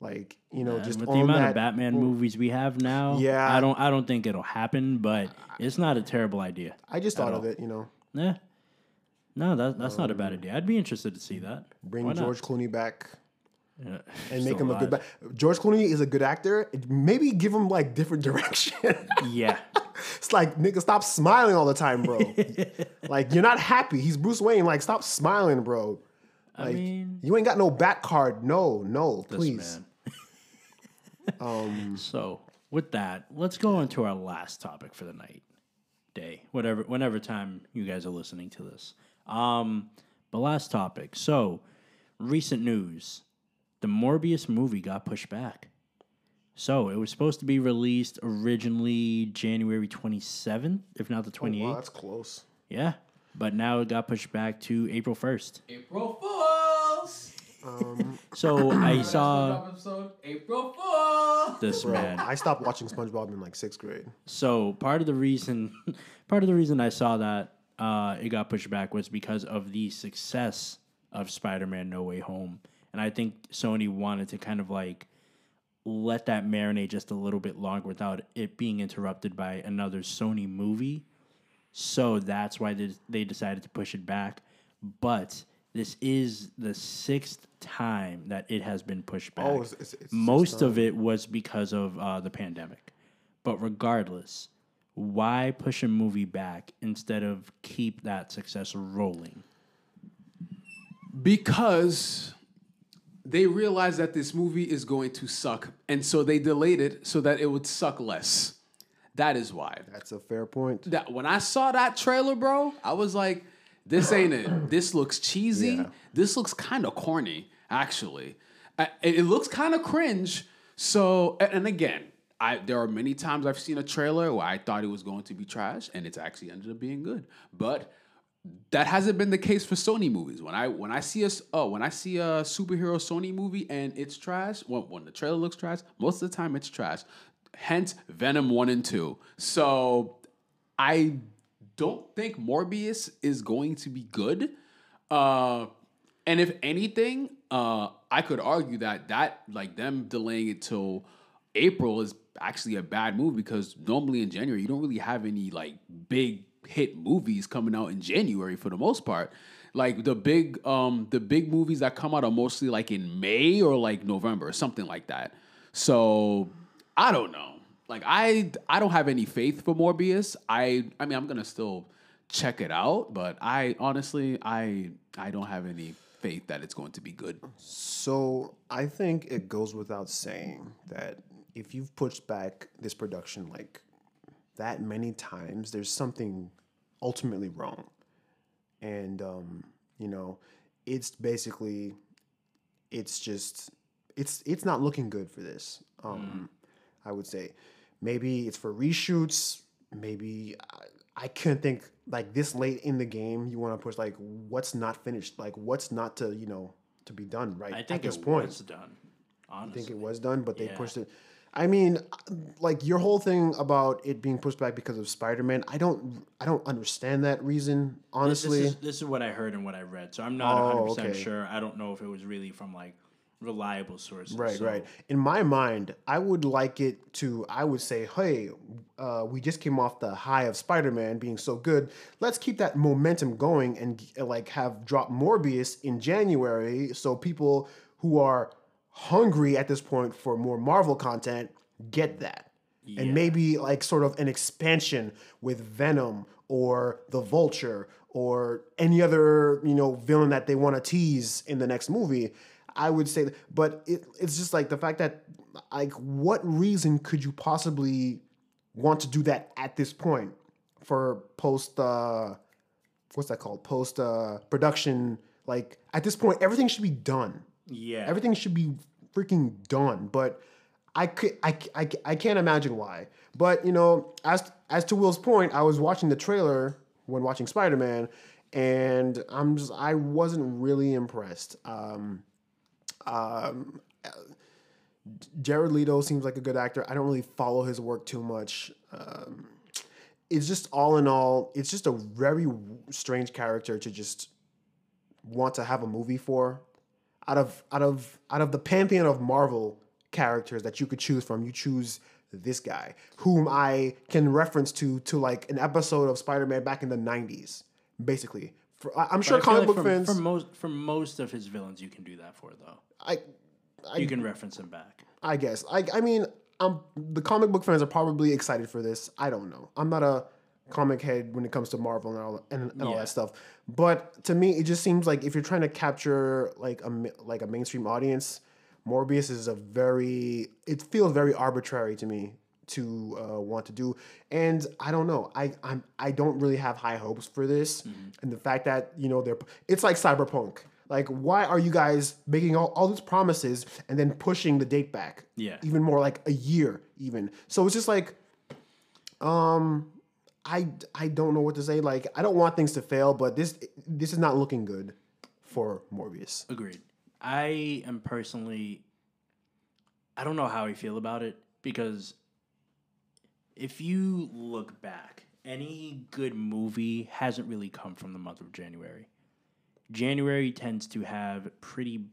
Speaker 3: Like, you know,
Speaker 2: And
Speaker 3: just
Speaker 2: with the amount
Speaker 3: that.
Speaker 2: of Batman movies we have now,
Speaker 3: Yeah.
Speaker 2: I don't I don't think it'll happen, but it's not a terrible idea.
Speaker 3: I just thought
Speaker 2: at
Speaker 3: of it, you know.
Speaker 2: Yeah. No, that, that's not a bad um, idea. I'd be interested to see that.
Speaker 3: Bring
Speaker 2: Why not?
Speaker 3: George Clooney back
Speaker 2: Yeah,
Speaker 3: and make him a good ba- George Clooney is a good actor. Maybe give him like different direction.
Speaker 2: Yeah.
Speaker 3: it's like nigga, stop smiling all the time, bro. like you're not happy. He's Bruce Wayne. Like stop smiling, bro.
Speaker 2: I
Speaker 3: Like
Speaker 2: mean,
Speaker 3: you ain't got no bat card. No, no, please.
Speaker 2: man. So with that, let's go on to our last topic for the night, day, whatever, whenever time you guys are listening to this. Um, But last topic. So, recent news: the Morbius movie got pushed back. So it was supposed to be released originally January 27th, if not the 28th.
Speaker 3: Wow, that's close.
Speaker 2: Yeah, but now it got pushed back to April 1st.
Speaker 1: April Fools.
Speaker 2: So I saw
Speaker 1: episode. April Fools.
Speaker 2: this
Speaker 3: Bro,
Speaker 2: man.
Speaker 3: I stopped watching SpongeBob in like sixth grade.
Speaker 2: So part of the reason, part of the reason I saw that uh, it got pushed back was because of the success of Spider-Man: No Way Home, and I think Sony wanted to kind of like let that marinate just a little bit longer without it being interrupted by another Sony movie. So that's why they, they decided to push it back. But this is the sixth time that it has been pushed back.
Speaker 3: Oh, it's- it's- it's
Speaker 2: Most of it was because of uh, the pandemic. But regardless, why push a movie back instead of keep that success rolling?
Speaker 1: because they realized that this movie is going to suck, and so they delayed it so that it would suck less. That is why.
Speaker 3: That's a fair point.
Speaker 1: That when I saw that trailer, bro, I was like, "This ain't it. This looks cheesy.
Speaker 3: Yeah.
Speaker 1: This looks kind of corny, actually. Uh, It, it looks kind of cringe." So, and again, I there are many times I've seen a trailer where I thought it was going to be trash, and it's actually ended up being good. But that hasn't been the case for Sony movies. When I when I see a oh when I see a superhero Sony movie and it's trash, when, when the trailer looks trash, most of the time it's trash. Hence Venom one and two. So I don't think Morbius is going to be good. Uh, and if anything, uh, I could argue that that like them delaying it till April is actually a bad move because normally in January you don't really have any like big hit movies coming out in January for the most part. Like the big um the big movies that come out are mostly like in May or like November or something like that. So I don't know. Like I I don't have any faith for Morbius. I I mean I'm gonna still check it out, but I honestly I I don't have any faith that it's going to be good.
Speaker 3: So I think it goes without saying that if you've pushed back this production like that many times, there's something ultimately wrong. And um, you know, it's basically it's just it's it's not looking good for this. Um, I would say maybe it's for reshoots. Maybe I, I couldn't think like this late in the game. You want to push like what's not finished, like what's not to you know to be done right
Speaker 2: I
Speaker 3: at
Speaker 2: think
Speaker 3: this
Speaker 2: it
Speaker 3: point.
Speaker 2: was done.
Speaker 3: I think it was done, but they
Speaker 2: Yeah.
Speaker 3: pushed it. I mean, like your whole thing about it being pushed back because of Spider Man. I don't, I don't understand that reason. Honestly,
Speaker 2: This is, this is what I heard and what I read. So I'm not
Speaker 3: Oh,
Speaker 2: 100%
Speaker 3: okay.
Speaker 2: sure. I don't know if it was really from like reliable sources.
Speaker 3: Right,
Speaker 2: So-
Speaker 3: right. In my mind, I would like it to. I would say, hey, uh, we just came off the high of Spider-Man being so good. Let's keep that momentum going and uh, like have drop Morbius in January, so people who are hungry at this point for more Marvel content get that.
Speaker 2: Yeah.
Speaker 3: And maybe like sort of an expansion with Venom or the Vulture or any other you know villain that they want to tease in the next movie. I would say, but it, it's just like the fact that like what reason could you possibly want to do that at this point for post uh what's that called? Post uh production like at this point everything should be done.
Speaker 2: Yeah.
Speaker 3: everything should be freaking done but I, could, I, I, I can't imagine why. But you know as as to will's point i was watching the trailer when watching spider-man and i'm just i wasn't really impressed. Um um jared leto seems like a good actor. I don't really follow his work too much. Um it's just all in all it's just a very strange character to just want to have a movie for. Out of out of out of the pantheon of Marvel characters that you could choose from, you choose this guy, whom I can reference to to like an episode of Spider-Man back in the '90s, basically. For, I- I'm
Speaker 2: But
Speaker 3: sure
Speaker 2: I
Speaker 3: comic
Speaker 2: like
Speaker 3: book
Speaker 2: for,
Speaker 3: fans.
Speaker 2: For most, for most of his villains, you can do that for though.
Speaker 3: I,
Speaker 2: You can reference him back.
Speaker 3: I guess. I I mean, um, the comic book fans are probably excited for this. I don't know. I'm not a comic head when it comes to Marvel and all and, and all that stuff. But to me, it just seems like if you're trying to capture like a like a mainstream audience, Morbius is a very. It feels very arbitrary to me to uh, want to do. And I don't know. I I'm I don't really have high hopes for this. And the fact that you know they're it's like cyberpunk. Like, why are you guys making all, all these promises and then pushing the date back?
Speaker 2: Yeah.
Speaker 3: Even more like a year, even. So it's just like, um, I I don't know what to say. Like, I don't want things to fail, but this this is not looking good for Morbius.
Speaker 2: Agreed. I am personally, I don't know how I feel about it because if you look back, any good movie hasn't really come from the month of January. January tends to have pretty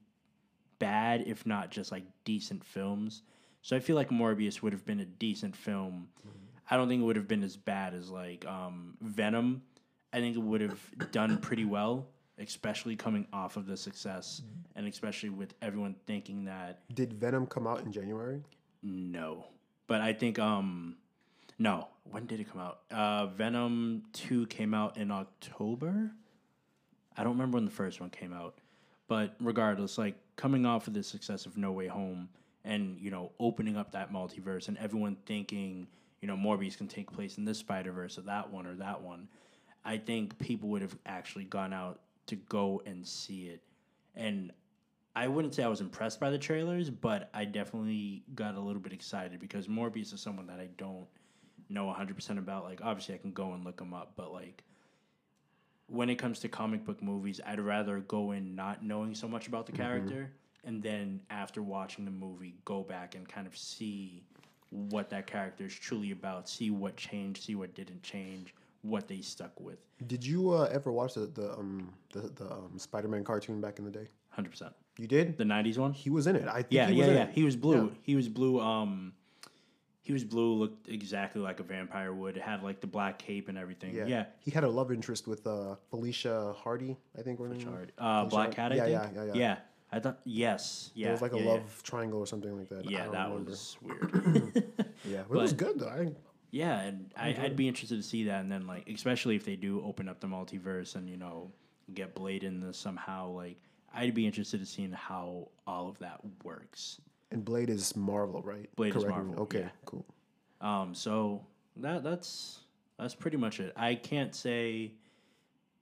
Speaker 2: bad, if not just like decent films. So I feel like Morbius would have been a decent film. I don't think it would have been as bad as like um, Venom. I think it would have done pretty well, especially coming off of the success, and especially with everyone thinking that
Speaker 3: Did Venom come out in January?
Speaker 2: no. But I think um no. When did it come out? Uh Venom 2 came out in October. I don't remember when the first one came out. But regardless, like coming off of the success of No Way Home and, you know, opening up that multiverse and everyone thinking, you know, Morbius can take place in this Spider-Verse or that one or that one. I think people would have actually gone out to go and see it. And I wouldn't say I was impressed by the trailers, but I definitely got a little bit excited because Morbius is someone that I don't know 100% about. Like, obviously, I can go and look them up, but like, when it comes to comic book movies, I'd rather go in not knowing so much about the character and then after watching the movie, go back and kind of see what that character is truly about, see what changed, see what didn't change, what they stuck with.
Speaker 3: Did you uh, ever watch the the um the, the um, Spider-Man cartoon back in the day?
Speaker 2: 100%.
Speaker 3: You did.
Speaker 2: The 90s one?
Speaker 3: He was in it. I think
Speaker 2: Yeah,
Speaker 3: he
Speaker 2: yeah, yeah. He was blue.
Speaker 3: Yeah.
Speaker 2: He was blue. Um, he was blue. Looked exactly like a vampire would. It had like the black cape and everything.
Speaker 3: Yeah.
Speaker 2: Yeah,
Speaker 3: He had a love interest with uh, Felicia Hardy, I think. Her name was.
Speaker 2: Hard. Uh, Black Cat. I
Speaker 3: Yeah,
Speaker 2: think.
Speaker 3: yeah, yeah, yeah.
Speaker 2: I thought yes. Yeah.
Speaker 3: It was like a
Speaker 2: yeah,
Speaker 3: love triangle or something like that.
Speaker 2: Yeah,
Speaker 3: I don't
Speaker 2: that
Speaker 3: remember.
Speaker 2: was weird.
Speaker 3: Yeah, but, it was good though. I,
Speaker 2: yeah, and I, I'd be interested to see that, and then like especially if they do open up the multiverse and you know get Blade in this somehow, like I'd be interested in seeing how all of that works.
Speaker 3: And Blade is Marvel, right?
Speaker 2: Blade is
Speaker 3: Correct me.
Speaker 2: Marvel,
Speaker 3: Okay,
Speaker 2: yeah.
Speaker 3: cool.
Speaker 2: Um, so that that's that's pretty much it. I can't say,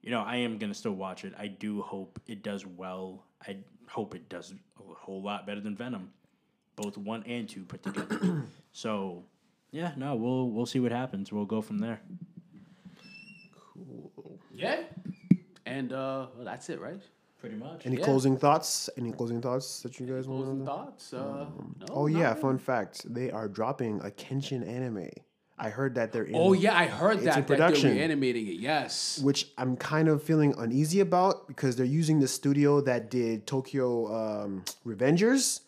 Speaker 2: you know, I am gonna still watch it. I do hope it does well. I hope it does a whole lot better than Venom, both one and two put together. so, yeah, no, we'll we'll see what happens. We'll go from there. Cool.
Speaker 1: Yeah. And uh, well, that's it, right?
Speaker 2: Pretty much.
Speaker 3: Any
Speaker 1: Yeah.
Speaker 3: closing thoughts? Any closing thoughts that you guys want
Speaker 1: Closing
Speaker 3: to?
Speaker 1: thoughts? Uh, no,
Speaker 3: Oh yeah,
Speaker 1: really.
Speaker 3: fun fact. They are dropping a Kenshin anime. I heard that they're in.
Speaker 1: Oh yeah, I heard that that they're
Speaker 3: production.
Speaker 1: reanimating it. Yes.
Speaker 3: which I'm kind of feeling uneasy about because they're using the studio that did Tokyo um, Revengers,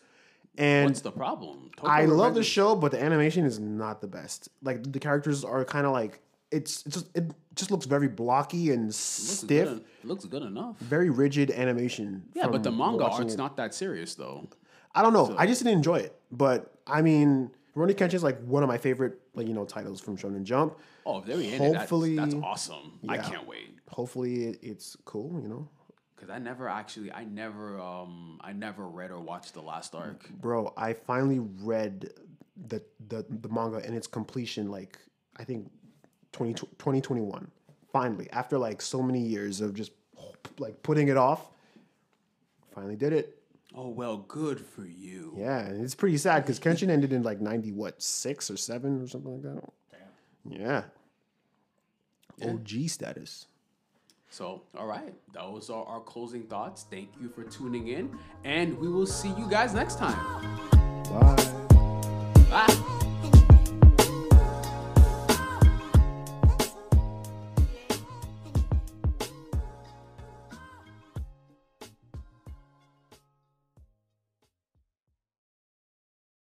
Speaker 3: and
Speaker 1: What's the problem? Tokyo
Speaker 3: I love the show, but the animation is not the best. Like the characters are kind of like it's, it's just it just looks very blocky and stiff,
Speaker 1: Good, looks good enough.
Speaker 3: very rigid animation.
Speaker 1: Yeah, but the manga art's
Speaker 3: it.
Speaker 1: not that serious though.
Speaker 3: I don't know. I just didn't enjoy it, but I mean, Rurouni Kenshin is like one of my favorite like you know titles from Shonen Jump.
Speaker 1: Oh, if they're
Speaker 3: Hopefully-
Speaker 1: that's, that's awesome. I can't wait
Speaker 3: Hopefully, it, it's cool. You know,
Speaker 1: because I never actually, I never, um, I never read or watched the last arc.
Speaker 3: bro. I finally read the the, the manga and its completion. Like I think 20, 2021. Finally, after like so many years of just like putting it off, finally did it.
Speaker 1: Oh well, good for you.
Speaker 3: Yeah, and it's pretty sad because Kenshin ended in like ninety what six or seven or something like that. Damn. Yeah. OG status.
Speaker 1: So, all right, those are our closing thoughts. Thank you for tuning in, and we will see you guys next time.